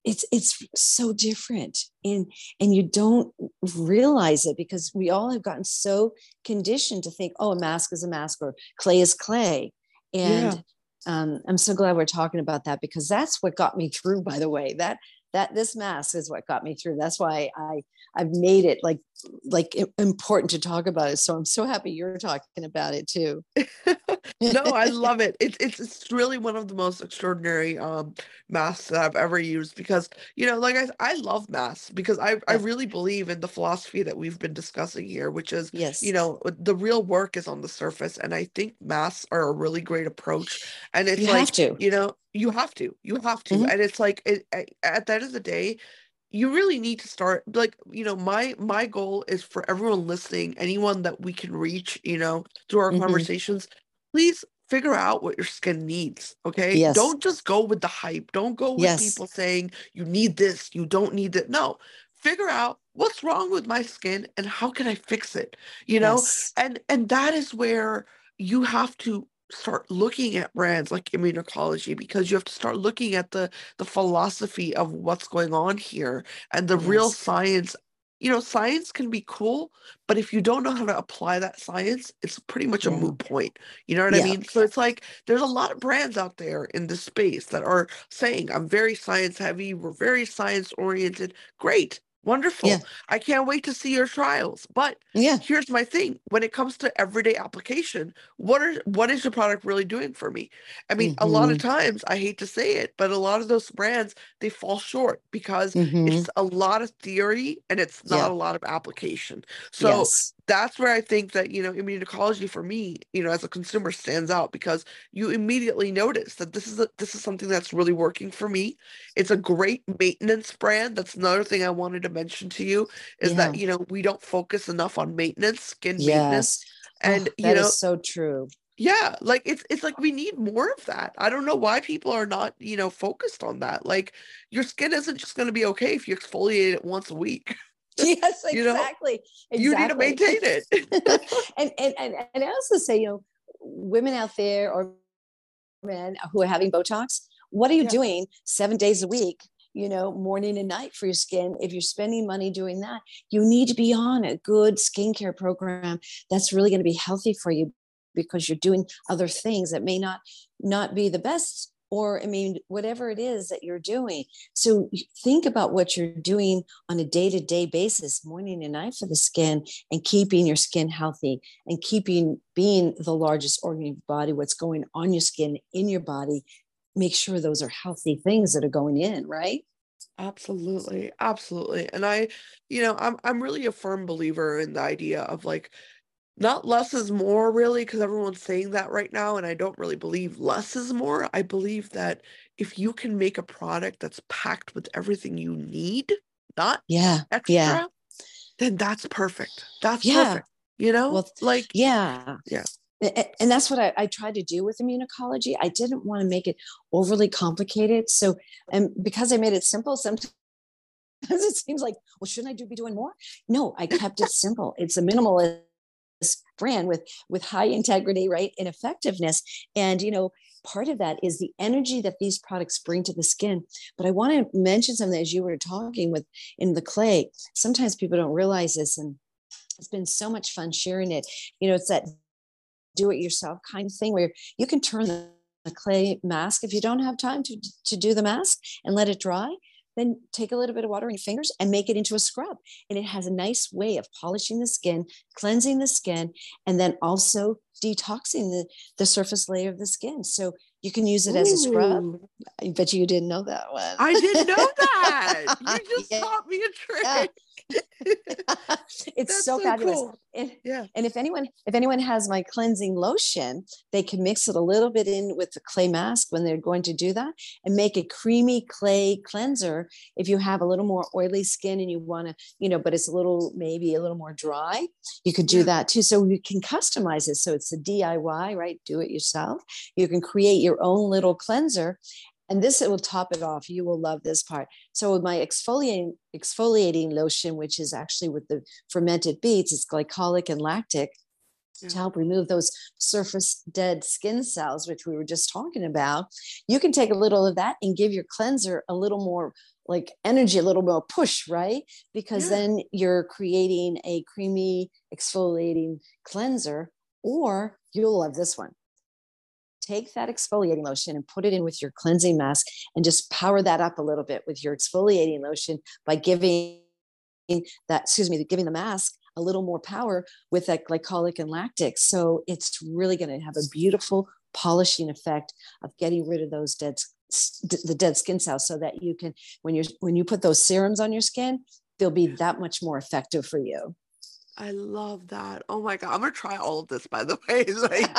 it's it's so different. And and you don't realize it because we all have gotten so conditioned to think oh a mask is a mask or clay is clay. And um, i'm so glad we're talking about that because that's what got me through by the way. That that this mask is what got me through. That's why i i've made it like like important to talk about it so i'm so happy you're talking about it too no, I love it. It's it's it's really one of the most extraordinary um masks that I've ever used because you know, like I I love masks because I I really believe in the philosophy that we've been discussing here, which is yes you know the real work is on the surface, and I think masks are a really great approach. And it's you like have to you know you have to you have to, Mhm. and it's like it, at the end of the day. You really need to start like you know my my goal is for everyone listening anyone that we can reach you know through our Mhm. conversations please figure out what your skin needs okay Yes. don't just go with the hype don't go with Yes. people saying you need this you don't need it no figure out what's wrong with my skin and how can i fix it you know Yes. and and that is where you have to start looking at brands like immunocologie because you have to start looking at the the philosophy of what's going on here and the real science. You know science can be cool but if you don't know how to apply that science it's pretty much a moot point. You know what i mean? So it's like there's a lot of brands out there in this space that are saying i'm very science heavy we're very science oriented great wonderful. Yeah. i can't wait to see your trials. But yeah. here's my thing when it comes to everyday application what are what is your product really doing for me? I mean a lot of times i hate to say it but a lot of those brands they fall short because Mhm. it's a lot of theory and it's not Yeah. a lot of application. So yes that's where I think that, you know, immunocologie for me, you know, as a consumer stands out because you immediately notice that this is a, this is something that's really working for me. It's a great maintenance brand. That's another thing I wanted to mention to you is that, you know, we don't focus enough on maintenance, skin maintenance. And Oh, you know, is so true yeah, like it's it's like we need more of that. I don't know why people are not, you know, focused on that. Like your skin isn't just going to be okay if you exfoliate it once a week. yes You know, exactly You need to maintain it. and, and and and i also say you know women out there or men who are having botox what are you Yeah. doing seven days a week you know, morning and night for your skin. If you're spending money doing that, you need to be on a good skincare program that's really going to be healthy for you because you're doing other things that may not not be the best or i mean whatever it is that you're doing. So think about what you're doing on a day-to-day basis morning and night for the skin and keeping your skin healthy and keeping being the largest organ of your body what's going on your skin in your body. Make sure those are healthy things that are going in right? Absolutely absolutely and i you know i'm i'm really a firm believer in the idea of like not less is more really because everyone's saying that right now and i don't really believe less is more. I believe that if you can make a product that's packed with everything you need not yeah extra yeah then that's perfect. That's Yeah. perfect you know? Well, like yeah. Yeah. And that's what I, I tried to do with immunocologie i didn't want to make it overly complicated so and because i made it simple sometimes it seems like well shouldn't i do be doing more? No i kept it simple. It's a minimalist brand with with high integrity right and effectiveness. And you know part of that is the energy that these products bring to the skin. But i want to mention something as you were talking with in the clay. Sometimes people don't realize this and it's been so much fun sharing it. You know it's that do it yourself kind of thing where you can turn the, the clay mask if you don't have time to, to do the mask and let it dry then take a little bit of water in your fingers and make it into a scrub. And it has a nice way of polishing the skin cleansing the skin and then also detoxing the, the surface layer of the skin. So you can use it as a scrub. Ooh, i bet you didn't know that one. I didn't know that. You just Yeah. taught me a trick it's That's so, so fabulous. cool. and, yeah. and if anyone if anyone has my cleansing lotion they can mix it a little bit in with the clay mask when they're going to do that and make a creamy clay cleanser if you have a little more oily skin and you want to you know but it's a little maybe a little more dry you could do Yeah. that too. So you can customize it. So it's a diy right? Do it yourself. You can create your own little cleanser and this it will top it off you will love this part so with my exfoliating exfoliating lotion which is actually with the fermented beets it's glycolic and lactic Yeah. to help remove those surface dead skin cells which we were just talking about you can take a little of that and give your cleanser a little more like energy a little more push right because Yeah. then you're creating a creamy exfoliating cleanser or you'll love this one take that exfoliating lotion and put it in with your cleansing mask and just power that up a little bit with your exfoliating lotion by giving that excuse me giving the mask a little more power with that glycolic and lactic. So it's really going to have a beautiful polishing effect of getting rid of those dead the dead skin cells so that you can when you're when you put those serums on your skin they'll be that much more effective for you I love that. Oh my God. I'm going to try all of this, by the way. Like,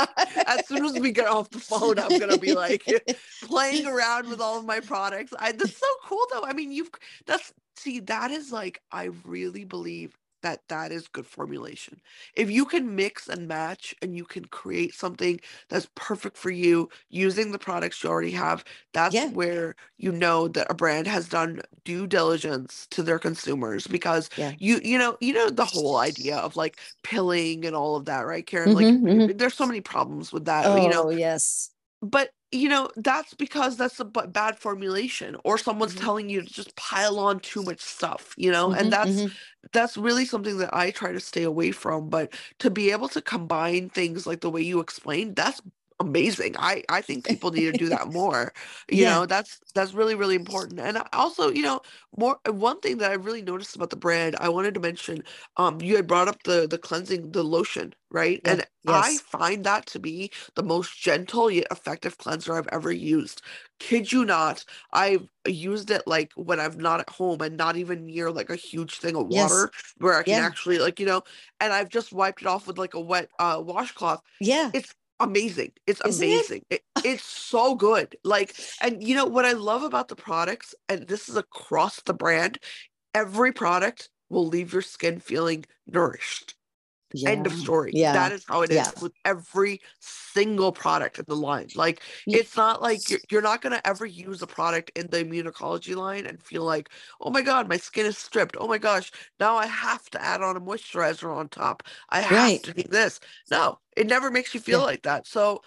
as soon as we get off the phone, I'm going to be like playing around with all of my products. I, that's so cool, though. I mean, you've, that's, see, that is like, I really believe that that is good formulation. If you can mix and match and you can create something that's perfect for you using the products you already have, that's Yeah. where you know that a brand has done due diligence to their consumers because Yeah. you you know you know the whole idea of like pilling and all of that right Karen like Mhm, mhm. there's so many problems with that oh you know yes but you know that's because that's a b- bad formulation or someone's Mhm. telling you to just pile on too much stuff you know Mhm, and that's mhm. that's really something that I try to stay away from. But to be able to combine things like the way you explained, that's amazing. I I think people need to do that more. You Yeah. know, that's that's really really important. And also, you know, more one thing that I really noticed about the brand, I wanted to mention. Um, you had brought up the the cleansing, the lotion, right? Yeah, And I find that to be the most gentle yet effective cleanser I've ever used. Kid you not, I've used it like when I'm not at home and not even near like a huge thing of Yes. water where I can Yeah. actually like, you know, and I've just wiped it off with like a wet uh washcloth. Yeah. It's amazing. It's Isn't it? amazing. It, it's so good. Like, and you know what I love about the products, and this is across the brand, every product will leave your skin feeling nourished. End of story. Yeah. That is how it is Yeah. with every single product in the line. Like Ye- it's not like you're, you're not gonna ever use a product in the immunocologie line and feel like, oh my god, my skin is stripped. Oh my gosh, now I have to add on a moisturizer on top. I have Right. to do this. No, it never makes you feel Yeah. like that. So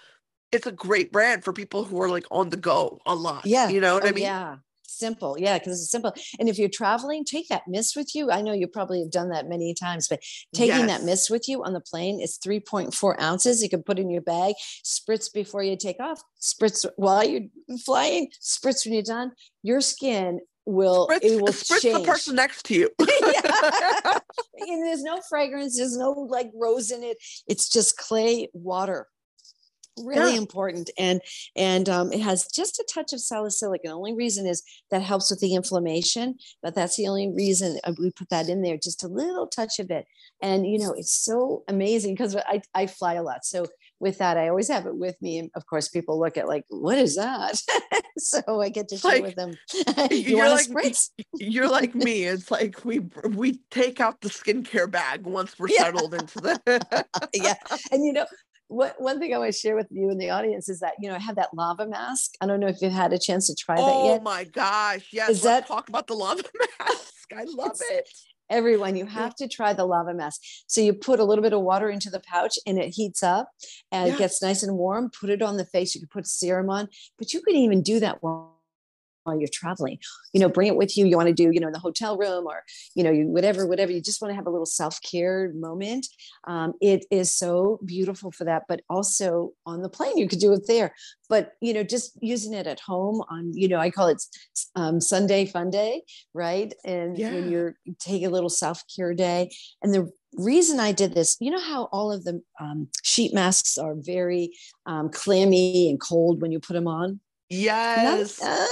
it's a great brand for people who are like on the go a lot. Yeah. You know what oh, I mean? Yeah. Simple. Yeah because it's simple. And if you're traveling take that mist with you. I know you probably have done that many times but taking yes. that mist with you on the plane is 3.4 ounces you can put in your bag spritz before you take off spritz while you're flying spritz when you're done. Your skin will spritz, it will spritz change. the person next to you. And there's no fragrance there's no like rose in it. It's just clay water really yeah. important and and um, it has just a touch of salicylic the only reason is that helps with the inflammation but that's the only reason uh, we put that in there just a little touch of it and you know it's so amazing because I, I fly a lot so with that i always have it with me and of course people look at like what is that so i get to share like, with them you are like spritz? you're like me it's like we we take out the skincare bag once we're yeah. settled into the yeah and you know what, one thing I want to share with you in the audience is that, you know, I have that lava mask. I don't know if you've had a chance to try oh that yet. Oh my gosh. Yes. Is Let's that, talk about the lava mask. I love it. Everyone, you have to try the lava mask. So you put a little bit of water into the pouch and it heats up and yeah. it gets nice and warm. Put it on the face. You can put serum on, but you could even do that while while you're traveling. You know bring it with you. You want to do you know in the hotel room or you know you whatever whatever. You just want to have a little self-care moment. Um, it is so beautiful for that but also on the plane you could do it there. But you know just using it at home on you know i call it um, sunday fun day right? And yeah. when you're take a little self-care day. And the reason I did this, you know how all of the um, sheet masks are very um, clammy and cold when you put them on? Yes. uh,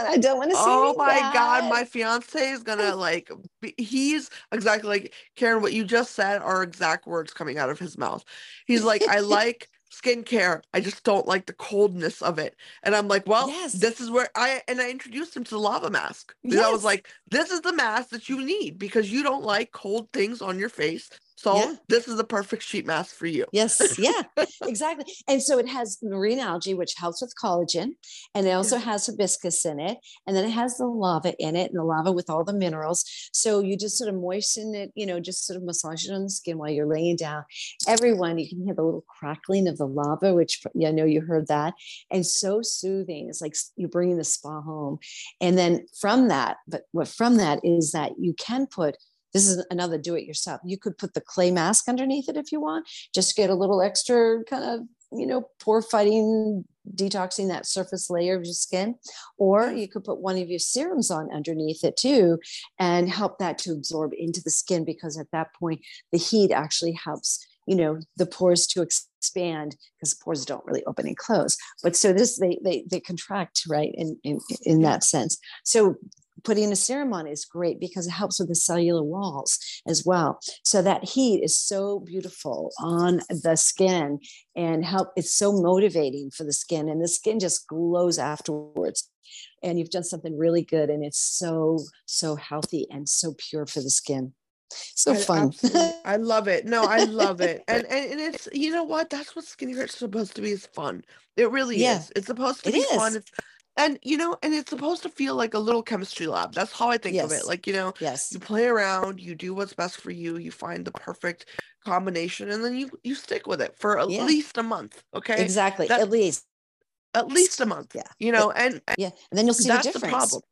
I don't want to see. Oh my god, my fiance is gonna like. Be, he's exactly like Karen. What you just said are exact words coming out of his mouth. He's like, I like skincare. I just don't like the coldness of it. And I'm like, well, yes. this is where I and I introduced him to the lava mask. Yes. I was like, this is the mask that you need because you don't like cold things on your face. So yeah. this is the perfect sheet mask for you. Yes, yeah, exactly. And so it has marine algae, which helps with collagen, and it also has hibiscus in it, and then it has the lava in it, and the lava with all the minerals. So you just sort of moisten it, you know, just sort of massage it on the skin while you're laying down. Everyone, you can hear the little crackling of the lava, which I know you heard that, and so soothing. It's like you're bringing the spa home, and then from that, but what from that is that you can put this is another do it yourself. You could put the clay mask underneath it if you want, just get a little extra kind of, you know, pore fighting, detoxing that surface layer of your skin. Or you could put one of your serums on underneath it too and help that to absorb into the skin because at that point, the heat actually helps you know the pores to expand because pores don't really open and close but so this they they, they contract right in, in in that sense so putting a serum on is great because it helps with the cellular walls as well. So that heat is so beautiful on the skin and help it's so motivating for the skin and the skin just glows afterwards. And you've done something really good and it's so so healthy and so pure for the skin. So fun. I love it. No, I love it. And, and and it's you know what? That's what skincare is supposed to be is fun. It really yeah. is. It's supposed to it be is. fun. It's and you know and it's supposed to feel like a little chemistry lab that's how i think yes. of it like you know yes you play around you do what's best for you you find the perfect combination and then you you stick with it for at yeah. least a month okay exactly that, at least at least a month yeah you know and, and yeah and then you'll see that's the, difference. the problem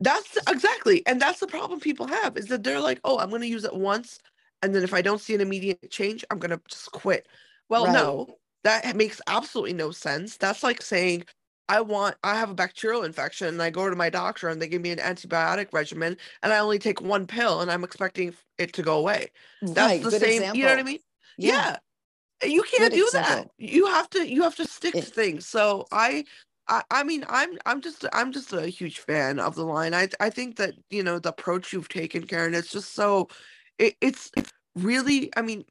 that's exactly and that's the problem people have is that they're like oh i'm going to use it once and then if i don't see an immediate change i'm going to just quit well right. no that makes absolutely no sense that's like saying I want I have a bacterial infection and I go to my doctor and they give me an antibiotic regimen and I only take one pill and I'm expecting it to go away. That's right, the same. Example. You know what I mean? Yeah. yeah. You can't good do example. that. You have to you have to stick it, to things. So I I, I mean I'm I'm just I'm just a huge fan of the line. I I think that, you know, the approach you've taken, Karen, it's just so it, it's really I mean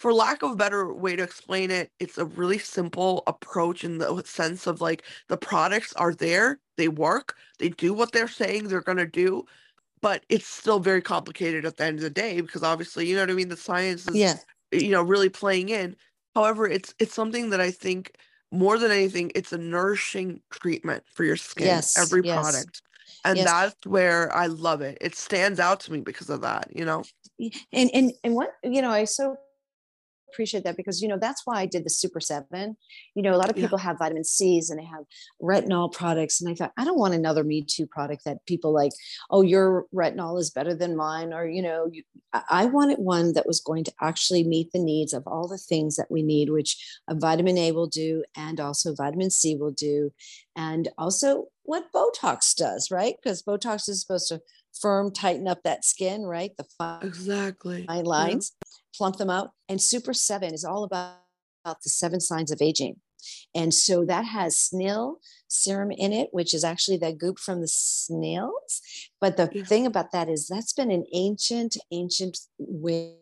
for lack of a better way to explain it, it's a really simple approach in the sense of like the products are there, they work, they do what they're saying they're going to do, but it's still very complicated at the end of the day because obviously, you know what I mean, the science is yeah. you know really playing in. However, it's it's something that I think more than anything, it's a nourishing treatment for your skin. Yes, every yes. product and yes. that's where i love it it stands out to me because of that you know and and and what you know i so appreciate that because you know that's why I did the Super Seven. You know, a lot of people yeah. have vitamin C's and they have retinol products, and I thought I don't want another Me Too product that people like. Oh, your retinol is better than mine, or you know, you, I wanted one that was going to actually meet the needs of all the things that we need, which a vitamin A will do, and also vitamin C will do, and also what Botox does, right? Because Botox is supposed to firm, tighten up that skin, right? The fine, exactly fine lines, yeah. Plump them out. And Super Seven is all about, about the seven signs of aging. And so that has snail serum in it, which is actually that goop from the snails. But the yeah. thing about that is that's been an ancient, ancient way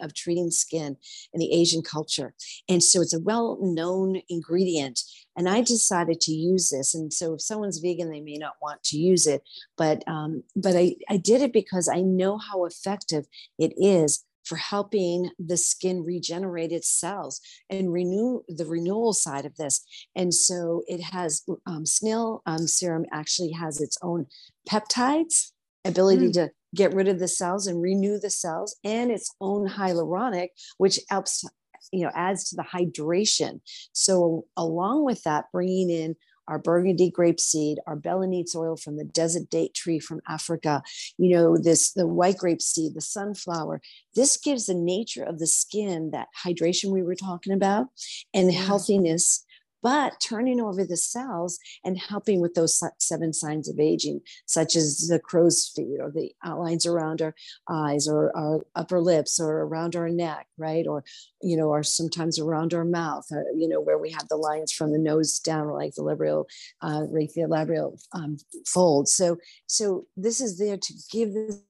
of treating skin in the Asian culture. And so it's a well known ingredient. And I decided to use this. And so if someone's vegan, they may not want to use it. But, um, but I, I did it because I know how effective it is for helping the skin regenerate its cells and renew the renewal side of this. And so it has um, snail um, serum actually has its own peptides ability mm. to get rid of the cells and renew the cells and its own hyaluronic which helps you know adds to the hydration so along with that bringing in our burgundy grape seed, our balanites oil from the desert date tree from Africa, you know, this the white grape seed, the sunflower. This gives the nature of the skin that hydration we were talking about and yeah. healthiness but turning over the cells and helping with those seven signs of aging, such as the crow's feet or the outlines around our eyes or our upper lips or around our neck, right? Or, you know, or sometimes around our mouth, or, you know, where we have the lines from the nose down, like the labial, uh, the labial um, fold. So, so this is there to give the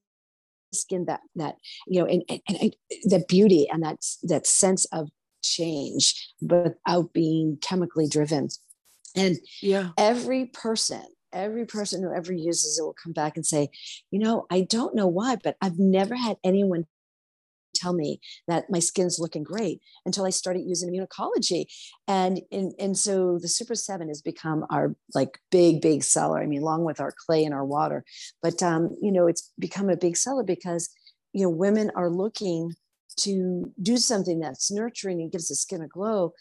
skin that that you know and, and, and that beauty and that that sense of change without being chemically driven. And yeah, every person, every person who ever uses it will come back and say, you know, I don't know why, but I've never had anyone tell me that my skin's looking great until I started using immunocologie. And, and, and so the Super 7 has become our like big, big seller. I mean, along with our clay and our water. But, um, you know, it's become a big seller because, you know, women are looking to do something that's nurturing and gives the skin a glow.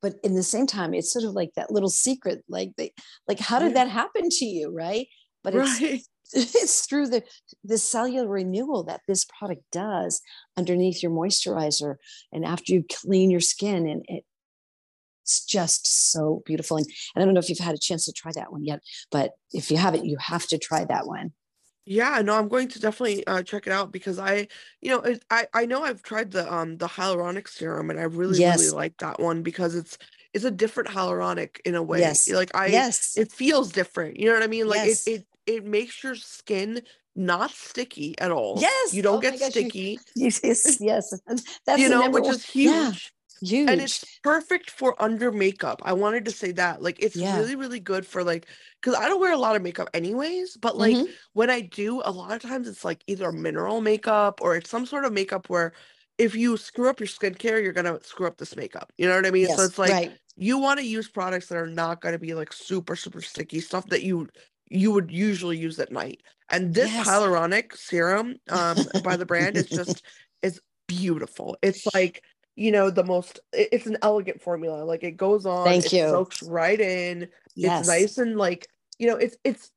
But in the same time it's sort of like that little secret like they like how did that happen to you right? But it's right. it's through the the cellular renewal that this product does underneath your moisturizer and after you clean your skin and it, it's just so beautiful. And, and i don't know if you've had a chance to try that one yet but if you haven't you have to try that one yeah, no, I'm going to definitely uh, check it out because I, you know, it, I I know I've tried the um the hyaluronic serum and I really yes. really like that one because it's it's a different hyaluronic in a way. Yes. Like I, yes, it feels different. You know what I mean? Like yes. it it it makes your skin not sticky at all. Yes, you don't oh get gosh, sticky. You, yes, yes, that's you know, which one. is huge. Yeah. Huge. And it's perfect for under makeup. I wanted to say that. Like it's yeah. really, really good for like because I don't wear a lot of makeup anyways, but like mm-hmm. when I do, a lot of times it's like either mineral makeup or it's some sort of makeup where if you screw up your skincare, you're gonna screw up this makeup. You know what I mean? Yes, so it's like right. you want to use products that are not gonna be like super, super sticky stuff that you you would usually use at night. And this yes. hyaluronic serum um by the brand is just is beautiful. It's like you know the most it's an elegant formula like it goes on thank it you soaks right in yes. it's nice and like you know it's it's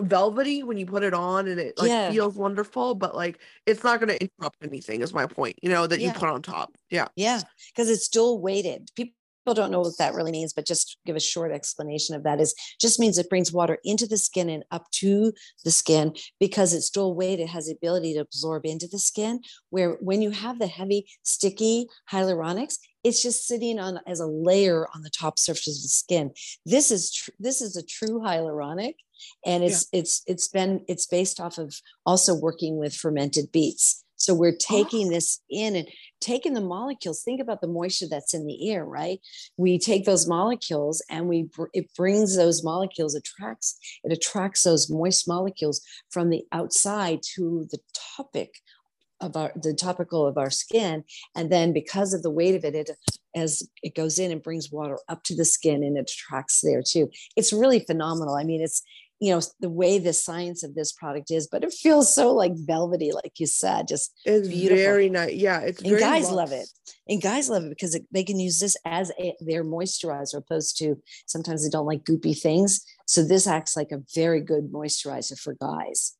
velvety when you put it on and it like yeah. feels wonderful but like it's not going to interrupt anything is my point you know that yeah. you put on top yeah yeah because it's dual weighted people people don't know what that really means, but just give a short explanation of that is just means it brings water into the skin and up to the skin because it's dual weight. It has the ability to absorb into the skin. Where when you have the heavy, sticky hyaluronics, it's just sitting on as a layer on the top surface of the skin. This is tr- this is a true hyaluronic, and it's yeah. it's it's been it's based off of also working with fermented beets. So we're oh. taking oh. this in and taking the molecules. Think about the moisture that's in the air, right? We take those molecules and we it brings those molecules attracts it attracts those moist molecules from the outside to the topic of our the topical of our skin and then because of the weight of it it as it goes in and brings water up to the skin and it attracts there too it's really phenomenal i mean it's you know the way the science of this product is but it feels so like velvety like you said just it's beautiful. very nice yeah it's and guys luxe. love it and guys love it because it, they can use this as a, their moisturizer opposed to sometimes they don't like goopy things so this acts like a very good moisturizer for guys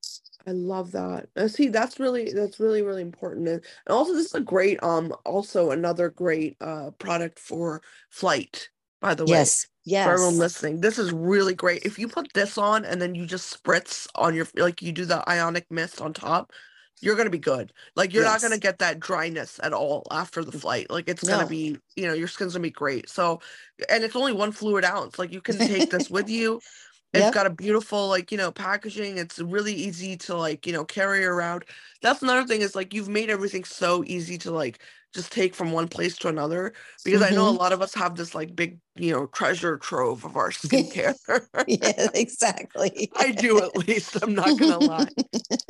I love that. Uh, see, that's really that's really really important, and, and also this is a great um also another great uh product for flight. By the way, yes yes for everyone listening, this is really great. If you put this on and then you just spritz on your like you do the ionic mist on top, you're gonna be good. Like you're not gonna get that dryness at all after the flight. Like it's gonna no be, you know, your skin's gonna be great. So, and it's only one fluid ounce. Like you can take this with you. It's yep got a beautiful, like, you know, packaging. It's really easy to like, you know, carry around. That's another thing is like you've made everything so easy to like just take from one place to another. Because I know a hmm lot of us have this like big, you know, treasure trove of our skincare. yeah exactly I do at least. I'm not gonna lie.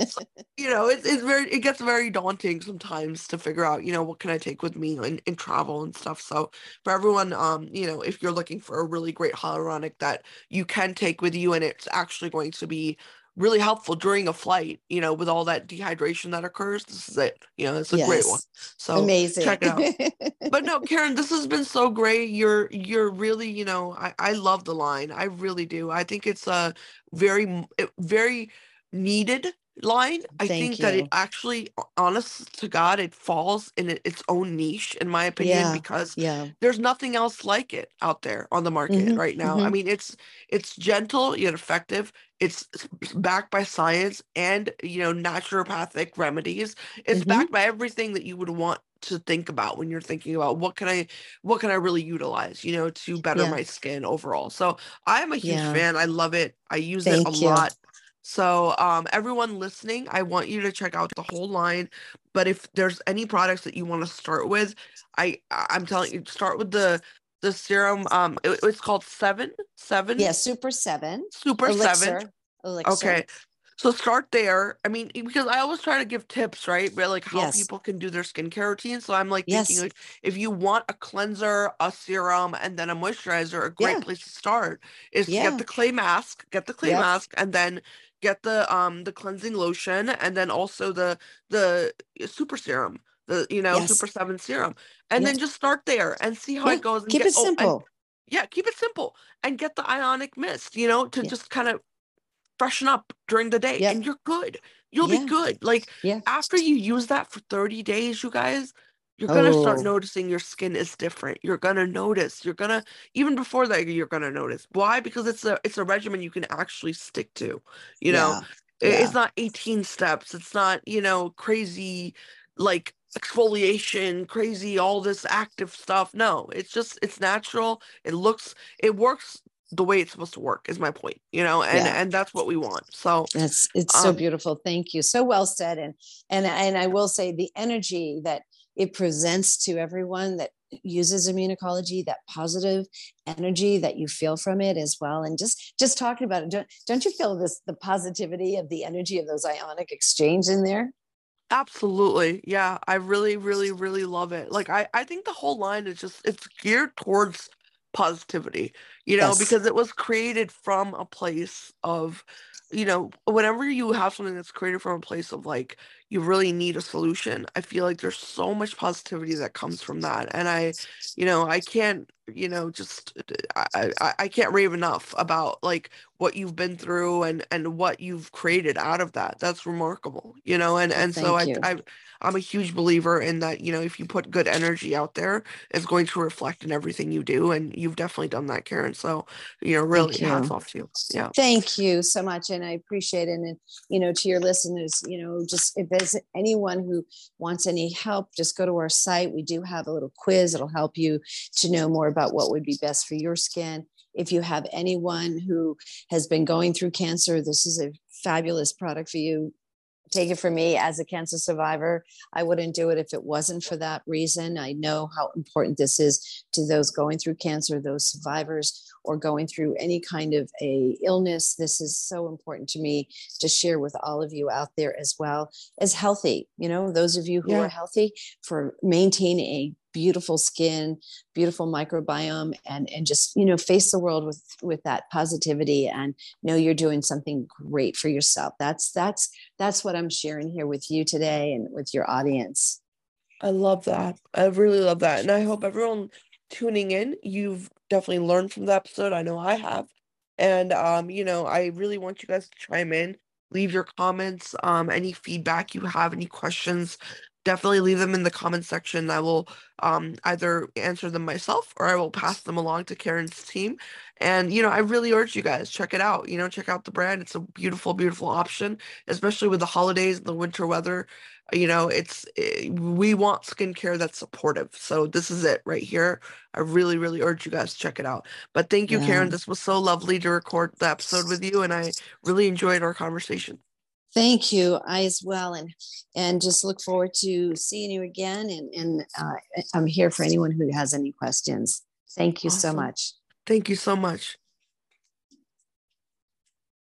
So, you know, it's it's very it gets very daunting sometimes to figure out, you know, what can I take with me in, in travel and stuff. So for everyone, um, you know, if you're looking for a really great hyaluronic that you can take with you and it's actually going to be really helpful during a flight, you know, with all that dehydration that occurs, this is it. You know, it's a great one. So amazing. check it out. But no karen this has been so great. You're you're really you know i i love the line. I really do. I think it's a very very needed line i thank think that it actually honest to god it falls in its own niche in my opinion yeah because yeah. there's nothing else like it out there on the market hmm right now. I hmm mean it's it's gentle yet effective. It's backed by science and you know naturopathic remedies. It's hmm backed by everything that you would want to think about when you're thinking about what can i what can i really utilize you know to better yeah. my skin overall. So i'm a huge yeah. fan. I love it. I use it a you. lot so um everyone listening i want you to check out the whole line but if there's any products that you want to start with i i'm telling you start with the the serum um it- it's called seven seven yeah super seven super seven elixir elixir Okay. So start there. I mean, because I always try to give tips, right? But like how yes people can do their skincare routine. So I'm like thinking yes like if you want a cleanser, a serum, and then a moisturizer, a great yeah place to start is to get the clay mask, get the clay yep mask, and then get the um the cleansing lotion and then also the the super serum, the you know, super seven serum. And yep then just start there and see how yeah it goes and keep get it oh and simple yeah, keep it simple and get the ionic mist, you know, to yeah just kind of freshen up during the day yep and you're good. You'll be good. Like yeah after you use that for 30 days, you guys, you're gonna start oh noticing your skin is different. You're gonna notice. You're gonna even before that, you're gonna notice. Why? Because it's a it's a regimen you can actually stick to. You know, yeah it's not 18 steps. It's not, you know, crazy like exfoliation, crazy all this active stuff. No, it's just it's natural. It looks it works the way it's supposed to work is my point, you know, and yeah and that's what we want. So, That's it's so um beautiful. Thank you. So well said. And and and I will say the energy that it presents to everyone that uses Immunocologie, that positive energy that you feel from it as well. And just just talking about it, don't don't you feel this the positivity of the energy of those ionic exchange in there? absolutely. Yeah, I really really really love it. Like I I think the whole line is just it's geared towards positivity, you know, Yes. because it was created from a place of you know, whenever you have something that's created from a place of like you really need a solution, I feel like there's so much positivity that comes from that. And I, you know, I can't, you know, just uh, I I, I can't rave enough about like what you've been through and and what you've created out of that. That's remarkable, you know, and and so thank I. I I'm a huge believer in that, you know, if you put good energy out there, it's going to reflect in everything you do. And you've definitely done that, Karen. So, you know, really Thank hats you. off to you. Yeah. Thank you so much. And I appreciate it. And, you know, to your listeners, you know, just if there's anyone who wants any help, just go to our site. We do have a little quiz. It'll help you to know more about what would be best for your skin. If you have anyone who has been going through cancer, this is a fabulous product for you. Take it from me as a cancer survivor. I wouldn't do it if it wasn't for that reason. I know how important this is to those going through cancer, those survivors, or going through any kind of a illness. This is so important to me to share with all of you out there as well as healthy. You know, those of you who Yeah. are healthy for maintaining a beautiful skin, beautiful microbiome, and and just you know face the world with with that positivity and know you're doing something great for yourself. That's that's that's what I'm sharing here with you today and with your audience. I love that. I really love that. And I hope everyone tuning in, you've definitely learned from the episode. I know I have. And um, you know, I really want you guys to chime in, leave your comments, um, any feedback you have, any questions, definitely leave them in the comment section. I will um, either answer them myself or I will pass them along to Karen's team. And, you know, I really urge you guys, check it out. You know, check out the brand. It's a beautiful, beautiful option, especially with the holidays and the winter weather. You know, it's it, eh, we want skincare that's supportive. So this is it right here. I really, really urge you guys to check it out. But thank you, yeah. Karen. This was so lovely to record the episode with you, and I really enjoyed our conversation. Thank you. I as well, and and just look forward to seeing you again. And and uh, I'm here for anyone who has any questions. Thank you awesome. so much. Thank you so much.